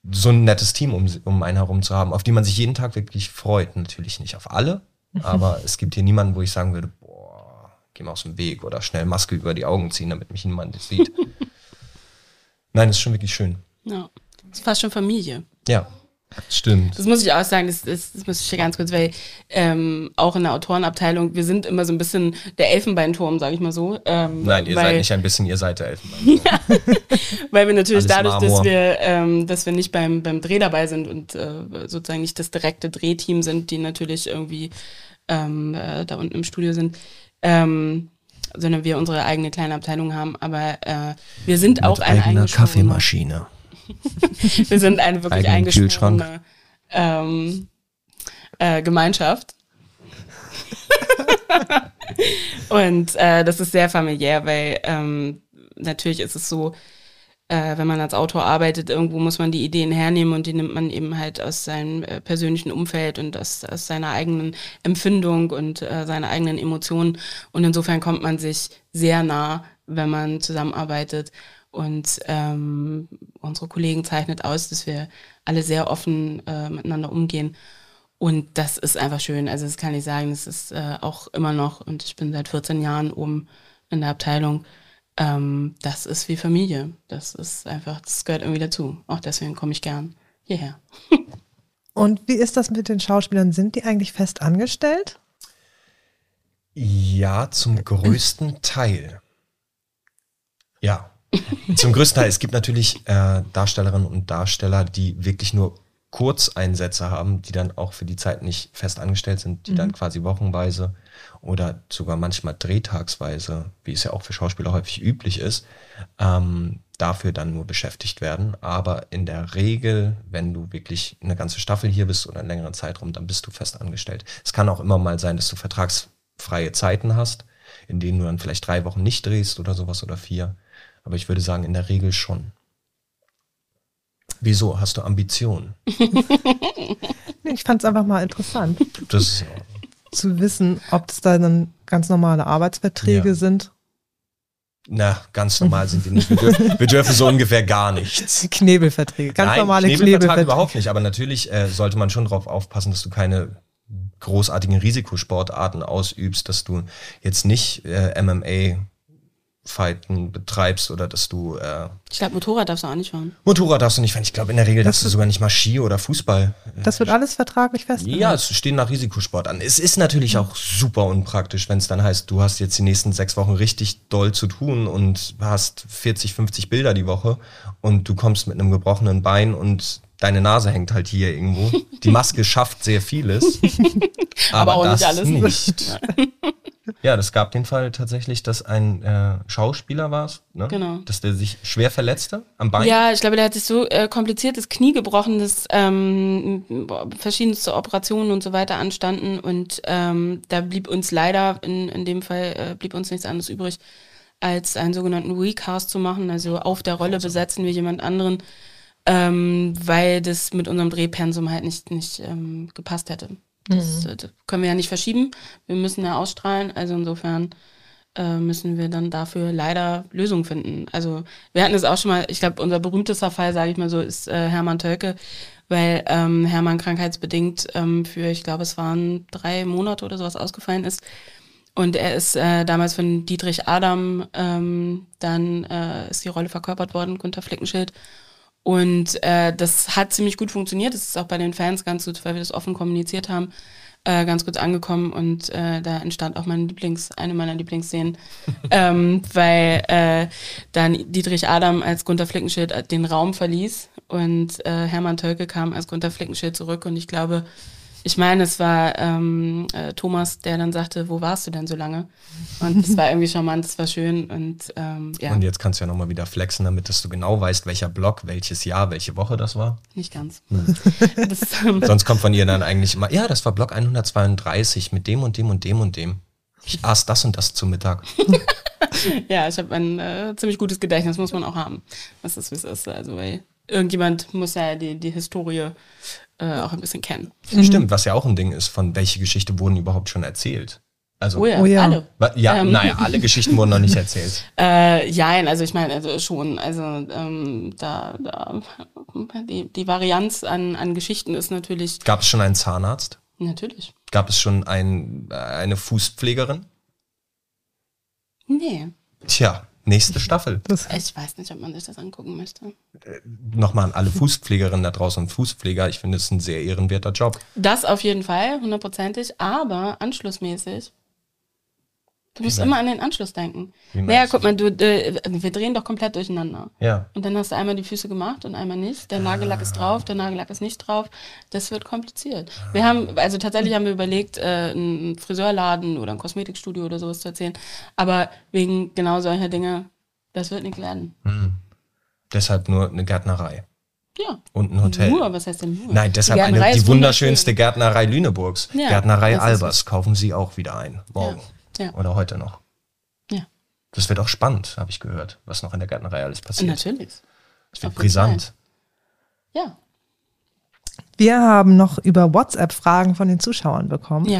[SPEAKER 3] so ein nettes Team um, um einen herum zu haben, auf die man sich jeden Tag wirklich freut. Natürlich nicht auf alle, aber es gibt hier niemanden, wo ich sagen würde, boah, geh mal aus dem Weg oder schnell Maske über die Augen ziehen, damit mich niemand sieht. Nein, das ist schon wirklich schön.
[SPEAKER 4] Ja. Das ist fast schon Familie.
[SPEAKER 3] Ja. Stimmt.
[SPEAKER 4] Das muss ich auch sagen, das, das, das muss ich hier ganz kurz, weil ähm, auch in der Autorenabteilung, wir sind immer so ein bisschen der Elfenbeinturm, sage ich mal so. Ähm,
[SPEAKER 3] Nein, ihr
[SPEAKER 4] weil,
[SPEAKER 3] seid nicht ein bisschen, ihr seid der Elfenbein.
[SPEAKER 4] Weil wir natürlich
[SPEAKER 3] Alles
[SPEAKER 4] dadurch,
[SPEAKER 3] Marmor.
[SPEAKER 4] dass wir, ähm, dass wir nicht beim, beim Dreh dabei sind und äh, sozusagen nicht das direkte Drehteam sind, die natürlich irgendwie ähm, äh, da unten im Studio sind, ähm, sondern wir unsere eigene kleine Abteilung haben. Aber äh, wir sind auch
[SPEAKER 3] Mit
[SPEAKER 4] eine
[SPEAKER 3] eigener
[SPEAKER 4] eingeschworene-
[SPEAKER 3] Kaffeemaschine.
[SPEAKER 4] Wir sind eine wirklich
[SPEAKER 3] Eigenen
[SPEAKER 4] eingeschworene ähm, äh, Gemeinschaft. Und äh, das ist sehr familiär, weil ähm, natürlich ist es so, äh, wenn man als Autor arbeitet, irgendwo muss man die Ideen hernehmen und die nimmt man eben halt aus seinem äh, persönlichen Umfeld und aus, aus seiner eigenen Empfindung und äh, seiner eigenen Emotionen. Und insofern kommt man sich sehr nah, wenn man zusammenarbeitet. Und ähm, unsere Kollegen zeichnet aus, dass wir alle sehr offen äh, miteinander umgehen. Und das ist einfach schön. Also das kann ich sagen, das ist äh, auch immer noch, und ich bin seit 14 Jahren oben in der Abteilung, ähm, das ist wie Familie. Das ist einfach, das gehört irgendwie dazu. Auch deswegen komme ich gern hierher.
[SPEAKER 1] Und wie ist das mit den Schauspielern? Sind die eigentlich fest angestellt?
[SPEAKER 3] Ja, zum größten Teil. Ja, zum größten Teil. Es gibt natürlich äh, Darstellerinnen und Darsteller, die wirklich nur Kurzeinsätze haben, die dann auch für die Zeit nicht fest angestellt sind, die dann quasi wochenweise oder sogar manchmal drehtagsweise, wie es ja auch für Schauspieler häufig üblich ist, ähm, dafür dann nur beschäftigt werden. Aber in der Regel, wenn du wirklich eine ganze Staffel hier bist oder einen längeren Zeitraum, dann bist du fest angestellt. Es kann auch immer mal sein, dass du vertragsfreie Zeiten hast, in denen du dann vielleicht drei Wochen nicht drehst oder sowas oder vier. Aber ich würde sagen, in der Regel schon. Wieso? Hast du Ambitionen?
[SPEAKER 1] Ich fand es einfach mal interessant
[SPEAKER 3] Das
[SPEAKER 1] zu wissen, ob es da dann ganz normale Arbeitsverträge
[SPEAKER 3] Ja.
[SPEAKER 1] sind.
[SPEAKER 3] Na, ganz normal sind die nicht. Wir dürfen, wir dürfen so ungefähr gar nichts.
[SPEAKER 1] Knebelverträge, ganz
[SPEAKER 3] Nein,
[SPEAKER 1] normale
[SPEAKER 3] Knebelvertrag
[SPEAKER 1] Knebelverträge.
[SPEAKER 3] überhaupt nicht. Aber natürlich äh, sollte man schon darauf aufpassen, dass du keine großartigen Risikosportarten ausübst, dass du jetzt nicht äh, MMA Fighten betreibst oder dass du äh,
[SPEAKER 4] Ich glaube, Motorrad darfst du auch nicht fahren.
[SPEAKER 3] Motorrad darfst du nicht fahren. Ich glaube, in der Regel darfst du sogar nicht mal Ski oder Fußball.
[SPEAKER 1] Das wird alles vertraglich festgelegt.
[SPEAKER 3] Ja, es stehen nach Risikosport an. Es ist natürlich auch super unpraktisch, wenn es dann heißt, du hast jetzt die nächsten sechs Wochen richtig doll zu tun und hast 40, 50 Bilder die Woche und du kommst mit einem gebrochenen Bein und deine Nase hängt halt hier irgendwo. Die Maske schafft sehr vieles, aber,
[SPEAKER 4] Aber auch nicht
[SPEAKER 3] das
[SPEAKER 4] alles.
[SPEAKER 3] nicht. Ja, das gab den Fall tatsächlich, dass ein äh, Schauspieler war es, ne?
[SPEAKER 4] Genau.
[SPEAKER 3] dass der sich schwer verletzte am Bein.
[SPEAKER 4] Ja, ich glaube, der hat sich so äh, kompliziert das Knie gebrochen, dass ähm, verschiedenste Operationen und so weiter anstanden. Und ähm, da blieb uns leider, in, in dem Fall äh, blieb uns nichts anderes übrig, als einen sogenannten Recast zu machen. Also auf der Rolle besetzen wir jemand anderen, ähm, weil das mit unserem Drehpensum halt nicht, nicht ähm, gepasst hätte. Das, äh, das können wir ja nicht verschieben. Wir müssen ja ausstrahlen. Also insofern äh, müssen wir dann dafür leider Lösungen finden. Also wir hatten es auch schon mal, ich glaube, unser berühmtester Fall, sage ich mal so, ist äh, Hermann Tölke, weil ähm, Hermann krankheitsbedingt ähm, für, ich glaube, es waren drei Monate oder sowas ausgefallen ist. Und er ist äh, damals von Dietrich Adam, ähm, dann äh, ist die Rolle verkörpert worden, Gunther Flickenschild. Und äh, das hat ziemlich gut funktioniert. Das ist auch bei den Fans ganz gut, weil wir das offen kommuniziert haben, äh, ganz gut angekommen. Und äh, da entstand auch mein Lieblings, eine meiner Lieblingsszenen, ähm, weil äh, dann Dietrich Adam als Gunther Flickenschild den Raum verließ und äh, Hermann Tölke kam als Gunther Flickenschild zurück. Und ich glaube, ich meine, es war ähm, äh, Thomas, der dann sagte, wo warst du denn so lange? Und das war irgendwie charmant, das war schön und ähm, ja,
[SPEAKER 3] Und jetzt kannst du ja nochmal wieder flexen, damit dass du genau weißt, welcher Block, welches Jahr, welche Woche das war.
[SPEAKER 4] nicht ganz.
[SPEAKER 3] Hm.
[SPEAKER 4] Das, ähm,
[SPEAKER 3] Sonst kommt von ihr dann eigentlich immer, ja, das war Block 132 mit dem und dem und dem und dem. Ich aß das und das zum Mittag.
[SPEAKER 4] ja, ich habe ein äh, ziemlich gutes Gedächtnis, muss man auch haben. Was ist, wie es ist. Also, weil irgendjemand muss ja die, die Historie äh, auch ein bisschen kennen.
[SPEAKER 3] Stimmt, was ja auch ein Ding ist, von welche Geschichte wurden überhaupt schon erzählt. Also,
[SPEAKER 4] Oh ja,
[SPEAKER 1] Oh ja.
[SPEAKER 4] alle.
[SPEAKER 3] ja,
[SPEAKER 4] Ähm.
[SPEAKER 3] naja, alle Geschichten wurden noch nicht erzählt.
[SPEAKER 4] Äh, ja, also ich meine, also schon, also ähm, da, da die, die Varianz an, an Geschichten ist natürlich,
[SPEAKER 3] Gab es schon einen Zahnarzt?
[SPEAKER 4] natürlich.
[SPEAKER 3] Gab es schon ein, äh, eine Fußpflegerin?
[SPEAKER 4] Nee.
[SPEAKER 3] Tja, Nächste Staffel.
[SPEAKER 1] Das,
[SPEAKER 4] Ich weiß nicht, ob man sich das angucken möchte.
[SPEAKER 3] Nochmal an alle Fußpflegerinnen da draußen und Fußpfleger. Ich finde es ein sehr ehrenwerter Job.
[SPEAKER 4] Das auf jeden Fall, hundertprozentig, aber anschlussmäßig. Du musst immer an den Anschluss denken. Naja, guck mal, du, äh, wir drehen doch komplett durcheinander.
[SPEAKER 3] Ja.
[SPEAKER 4] Und dann hast du einmal die Füße gemacht und einmal nicht. Der Nagellack ist drauf, der Nagellack ist nicht drauf. Das wird kompliziert. Wir haben, also tatsächlich haben wir überlegt, äh, einen Friseurladen oder ein Kosmetikstudio oder sowas zu erzählen. Aber wegen genau solcher Dinge, das wird nicht werden.
[SPEAKER 3] Deshalb nur eine Gärtnerei
[SPEAKER 4] Ja.
[SPEAKER 3] und ein Hotel.
[SPEAKER 4] Nur, was heißt denn nur?
[SPEAKER 3] Nein, deshalb
[SPEAKER 4] Die
[SPEAKER 3] eine, die wunderschönste Gärtnerei Lüneburgs.
[SPEAKER 4] Ja,
[SPEAKER 3] Gärtnerei Albers. Kaufen Sie auch wieder ein. Morgen.
[SPEAKER 4] Ja.
[SPEAKER 3] Oder heute noch.
[SPEAKER 4] Ja,
[SPEAKER 3] Das wird auch spannend, habe ich gehört, was noch in der Gärtnerei alles passiert.
[SPEAKER 4] natürlich.
[SPEAKER 3] Es wird brisant.
[SPEAKER 4] Ja.
[SPEAKER 1] wir haben noch über WhatsApp Fragen von den Zuschauern bekommen.
[SPEAKER 4] Ja.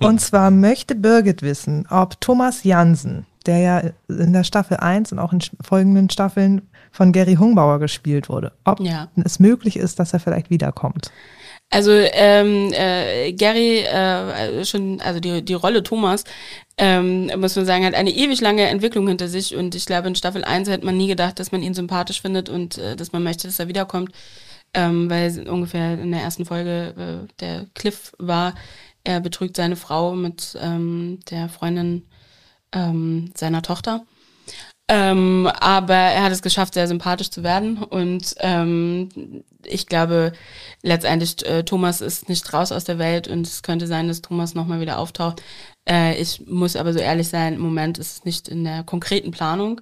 [SPEAKER 1] Und zwar möchte Birgit wissen, ob Thomas Jansen, der ja in der Staffel 1 und auch in folgenden Staffeln von Gary Hungbauer gespielt wurde, ob
[SPEAKER 4] Ja.
[SPEAKER 1] es möglich ist, dass er vielleicht wiederkommt.
[SPEAKER 4] Also ähm, äh, Gary, äh, schon, also die, die Rolle Thomas, ähm, muss man sagen, hat eine ewig lange Entwicklung hinter sich und ich glaube, in Staffel 1 hätte man nie gedacht, dass man ihn sympathisch findet und äh, dass man möchte, dass er wiederkommt, ähm, weil ungefähr in der ersten Folge äh, der Cliff war, er betrügt seine Frau mit ähm, der Freundin ähm, seiner Tochter. Ähm, aber er hat es geschafft, sehr sympathisch zu werden. Und ähm, ich glaube, letztendlich, äh, Thomas ist nicht raus aus der Welt und es könnte sein, dass Thomas nochmal wieder auftaucht. Äh, ich muss aber so ehrlich sein, im Moment ist es nicht in der konkreten Planung.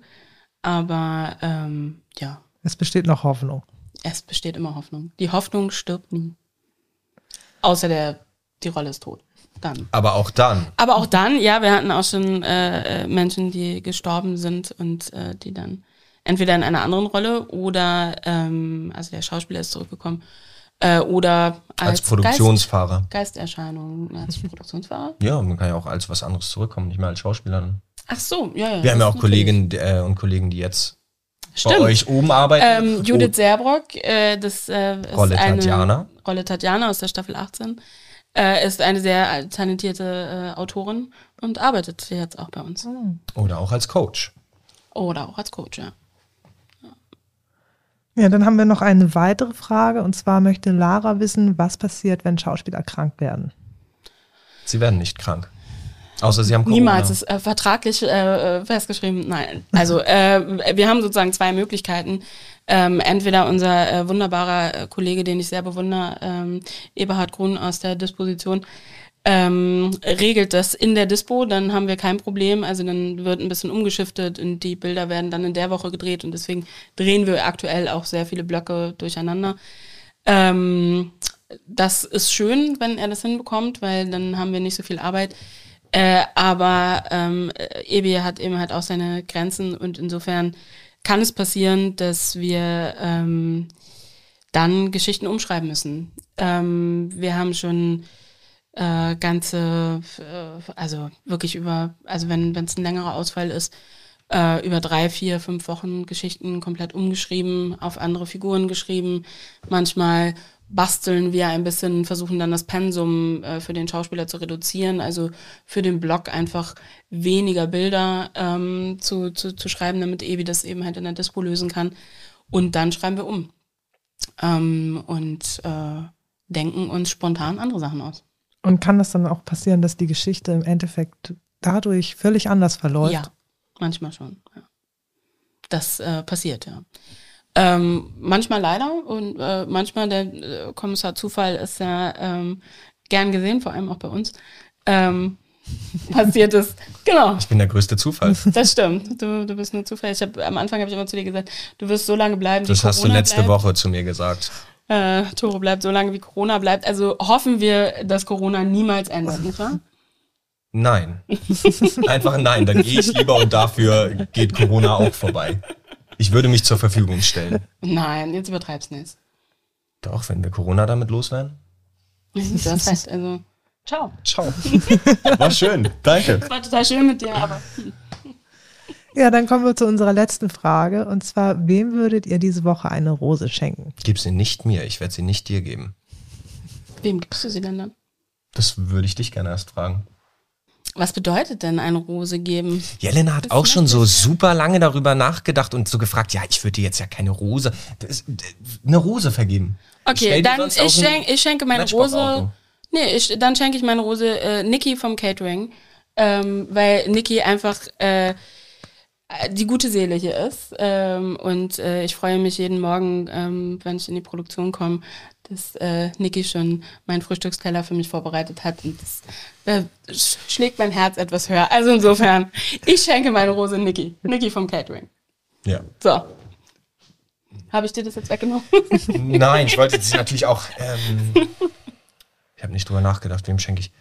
[SPEAKER 4] Aber ähm, ja,
[SPEAKER 1] Es besteht noch Hoffnung.
[SPEAKER 4] es besteht immer Hoffnung. Die Hoffnung stirbt nie. Außer der, die Rolle ist tot. Dann.
[SPEAKER 3] Aber auch dann.
[SPEAKER 4] Aber auch dann, ja, wir hatten auch schon äh, äh, Menschen, die gestorben sind und äh, die dann entweder in einer anderen Rolle oder, ähm, also der Schauspieler ist zurückgekommen, äh, oder als,
[SPEAKER 3] Als Produktionsfahrer.
[SPEAKER 4] Geist, Geisterscheinung, als Produktionsfahrer.
[SPEAKER 3] Ja, man kann ja auch als was anderes zurückkommen, nicht mehr als Schauspieler.
[SPEAKER 4] Ach so, ja, ja.
[SPEAKER 3] Wir haben ja auch. Kolleginnen äh, und Kollegen, die jetzt
[SPEAKER 4] Stimmt.
[SPEAKER 3] bei euch oben arbeiten.
[SPEAKER 4] Ähm, Judith Serbrock, äh, das äh, ist
[SPEAKER 3] Rolle
[SPEAKER 4] eine
[SPEAKER 3] Tatjana.
[SPEAKER 4] Rolle Tatjana aus der Staffel 18, äh, ist eine sehr talentierte äh, Autorin und arbeitet jetzt auch bei uns.
[SPEAKER 3] Oder auch als Coach.
[SPEAKER 4] Oder auch als Coach, ja.
[SPEAKER 1] Ja, dann haben wir noch eine weitere Frage und zwar möchte Lara wissen, was passiert, wenn Schauspieler krank werden.
[SPEAKER 3] Sie werden nicht krank. Außer sie haben Corona.
[SPEAKER 4] Niemals ist äh, vertraglich äh, äh, festgeschrieben. Nein. Also äh, wir haben sozusagen zwei Möglichkeiten. Ähm, entweder unser äh, wunderbarer äh, Kollege, den ich sehr bewundere, ähm, Eberhard Grun aus der Disposition, ähm, regelt das in der Dispo, dann haben wir kein Problem. Also dann wird ein bisschen umgeschiftet und die Bilder werden dann in der Woche gedreht und deswegen drehen wir aktuell auch sehr viele Blöcke durcheinander. Ähm, das ist schön, wenn er das hinbekommt, weil dann haben wir nicht so viel Arbeit. Äh, aber ähm, äh, Ebi hat eben halt auch seine Grenzen und insofern kann es passieren, dass wir ähm, dann Geschichten umschreiben müssen. Ähm, wir haben schon äh, ganze, äh, also wirklich über, also wenn es ein längerer Ausfall ist, äh, über drei, vier, fünf Wochen Geschichten komplett umgeschrieben, auf andere Figuren geschrieben. Manchmal basteln wir ein bisschen, versuchen dann das Pensum äh, für den Schauspieler zu reduzieren, also für den Blog einfach weniger Bilder ähm, zu, zu, zu schreiben, damit Ebi das eben halt in der Dispo lösen kann. Und dann schreiben wir um ähm, und äh, denken uns spontan andere Sachen aus.
[SPEAKER 1] Und kann das dann auch passieren, dass die Geschichte im Endeffekt dadurch völlig anders verläuft?
[SPEAKER 4] Ja, manchmal schon. Ja. Das äh, passiert, ja. Ähm, manchmal leider und äh, manchmal der äh, Kommissar Zufall ist ja ähm, gern gesehen, vor allem auch bei uns. Ähm, passiert ist. Genau,
[SPEAKER 3] Ich bin der größte Zufall.
[SPEAKER 4] das stimmt. Du, du bist nur Zufall. Ich hab, am Anfang habe ich immer zu dir gesagt, du wirst so lange bleiben, wie
[SPEAKER 3] Das hast du
[SPEAKER 4] Corona
[SPEAKER 3] letzte
[SPEAKER 4] bleibt.
[SPEAKER 3] Woche zu mir gesagt.
[SPEAKER 4] Äh, Toro bleibt so lange, wie Corona bleibt. Also hoffen wir, dass Corona niemals endet, nicht wahr?
[SPEAKER 3] Nein. Einfach ein Nein. Dann gehe ich lieber und dafür geht Corona auch vorbei. Ich würde mich zur Verfügung stellen.
[SPEAKER 4] Nein, jetzt übertreib's nicht.
[SPEAKER 3] Doch, wenn wir Corona damit loswerden.
[SPEAKER 4] Du hast recht, also ciao.
[SPEAKER 3] Ciao. War schön. Danke.
[SPEAKER 4] War total schön mit dir, aber
[SPEAKER 1] Ja, dann kommen wir zu unserer letzten Frage. Und zwar, wem würdet ihr diese Woche eine Rose schenken?
[SPEAKER 3] Gib sie nicht mir. Ich werde sie nicht dir geben.
[SPEAKER 4] wem gibst du sie denn dann?
[SPEAKER 3] Das würde ich dich gerne erst fragen.
[SPEAKER 4] Was bedeutet denn eine Rose geben?
[SPEAKER 3] Jelena hat auch schon so super lange darüber nachgedacht und so gefragt, ja, ich würde dir jetzt ja keine Rose, das, eine Rose vergeben.
[SPEAKER 4] Okay, dann ich, schenk, ich schenke meine Rose. Nee, ich, dann schenke ich meine Rose äh, Niki vom Catering, ähm, weil Niki einfach äh, die gute Seele hier ist. Ähm, und äh, ich freue mich jeden Morgen, ähm, wenn ich in die Produktion komme, dass äh, Niki schon meinen Frühstücksteller für mich vorbereitet hat. Und das äh, schlägt mein Herz etwas höher. Also insofern, ich schenke meine Rose Niki. Niki vom Catering.
[SPEAKER 3] Ja.
[SPEAKER 4] So. Habe ich dir das jetzt weggenommen?
[SPEAKER 3] Nein, ich wollte sie natürlich auch. Ähm, ich habe nicht drüber nachgedacht, wem schenke ich.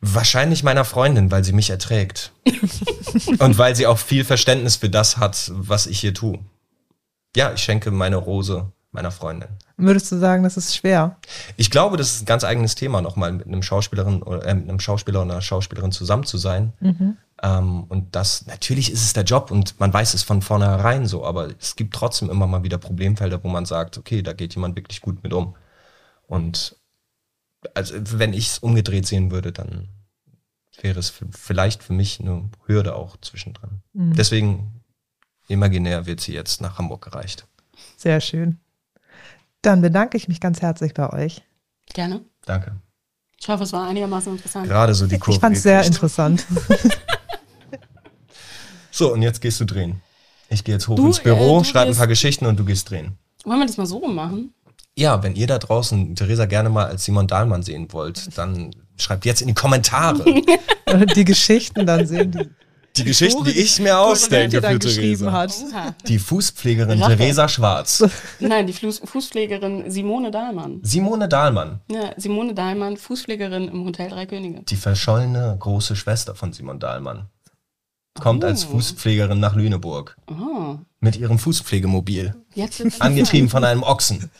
[SPEAKER 3] Wahrscheinlich meiner Freundin, weil sie mich erträgt. Und weil sie auch viel Verständnis für das hat, was ich hier tue. Ja, ich schenke meine Rose meiner Freundin.
[SPEAKER 1] Würdest du sagen, das ist schwer?
[SPEAKER 3] Ich glaube, das ist ein ganz eigenes Thema, nochmal mit einem Schauspielerin oder äh, mit einem Schauspieler oder einer Schauspielerin zusammen zu sein. Mhm. Ähm, und das, natürlich ist es der Job und man weiß es von vornherein so, aber es gibt trotzdem immer mal wieder Problemfelder, wo man sagt, okay, da geht jemand wirklich gut mit um. Und also wenn ich es umgedreht sehen würde, dann wäre es vielleicht für mich eine Hürde auch zwischendrin. Mhm. Deswegen imaginär wird sie jetzt nach Hamburg gereicht.
[SPEAKER 1] Sehr schön. Dann bedanke ich mich ganz herzlich bei euch.
[SPEAKER 4] Gerne.
[SPEAKER 3] Danke.
[SPEAKER 4] Ich hoffe, es war einigermaßen interessant.
[SPEAKER 3] Gerade so die Kurve.
[SPEAKER 1] Ich fand es sehr interessant.
[SPEAKER 3] so, und jetzt gehst du drehen. Ich gehe jetzt hoch du, ins Büro, äh, schreibe ein paar Geschichten und du gehst drehen.
[SPEAKER 4] Wollen wir das mal so machen?
[SPEAKER 3] Ja, wenn ihr da draußen Theresa gerne mal als Simon Dahlmann sehen wollt, dann schreibt jetzt in die Kommentare.
[SPEAKER 1] die Geschichten dann sehen, die
[SPEAKER 3] die Geschichten, die ich mir ausdenke für Theresa. Hat. Die Fußpflegerin Rache. Theresa Schwarz.
[SPEAKER 4] Nein, die Fußpflegerin Simone Dahlmann.
[SPEAKER 3] Simone Dahlmann.
[SPEAKER 4] Ja, Simone Dahlmann, Fußpflegerin im Hotel Drei Könige.
[SPEAKER 3] Die verschollene große Schwester von Simon Dahlmann. Kommt oh. als Fußpflegerin nach Lüneburg. Oh. Mit ihrem Fußpflegemobil. Angetrieben von einem Ochsen.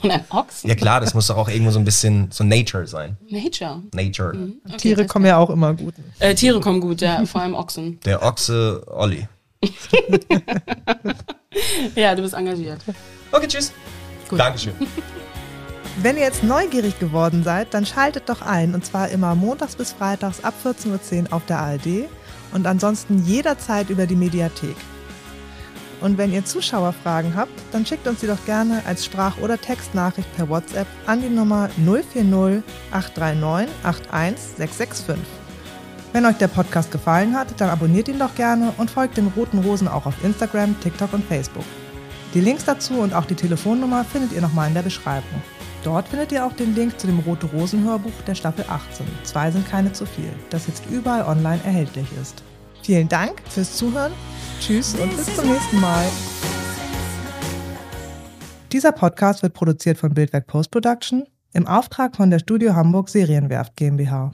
[SPEAKER 4] Von einem Ochsen?
[SPEAKER 3] Ja klar, das muss doch auch irgendwo so ein bisschen so Nature sein.
[SPEAKER 4] Nature?
[SPEAKER 3] Nature. Mhm.
[SPEAKER 1] Okay, Tiere kommen ja auch immer gut.
[SPEAKER 4] Äh, Tiere kommen gut, ja, vor allem Ochsen.
[SPEAKER 3] Der Ochse Olli.
[SPEAKER 4] ja, du bist engagiert.
[SPEAKER 3] Okay, tschüss. Gut. Dankeschön.
[SPEAKER 1] Wenn ihr jetzt neugierig geworden seid, dann schaltet doch ein und zwar immer montags bis freitags ab 14.10 Uhr auf der ARD und ansonsten jederzeit über die Mediathek. Und wenn ihr Zuschauerfragen habt, dann schickt uns sie doch gerne als Sprach- oder Textnachricht per WhatsApp an die Nummer 040 839 81665. Wenn euch der Podcast gefallen hat, dann abonniert ihn doch gerne und folgt den Roten Rosen auch auf Instagram, TikTok und Facebook. Die Links dazu und auch die Telefonnummer findet ihr nochmal in der Beschreibung. Dort findet ihr auch den Link zu dem Rote Rosen Hörbuch der Staffel 18. Zwei sind keine zu viel, das jetzt überall online erhältlich ist. Vielen Dank fürs Zuhören Tschüss und bis zum nächsten Mal. Dieser Podcast wird produziert von Bildwerk Post Production im Auftrag von der Studio Hamburg Serienwerft GmbH.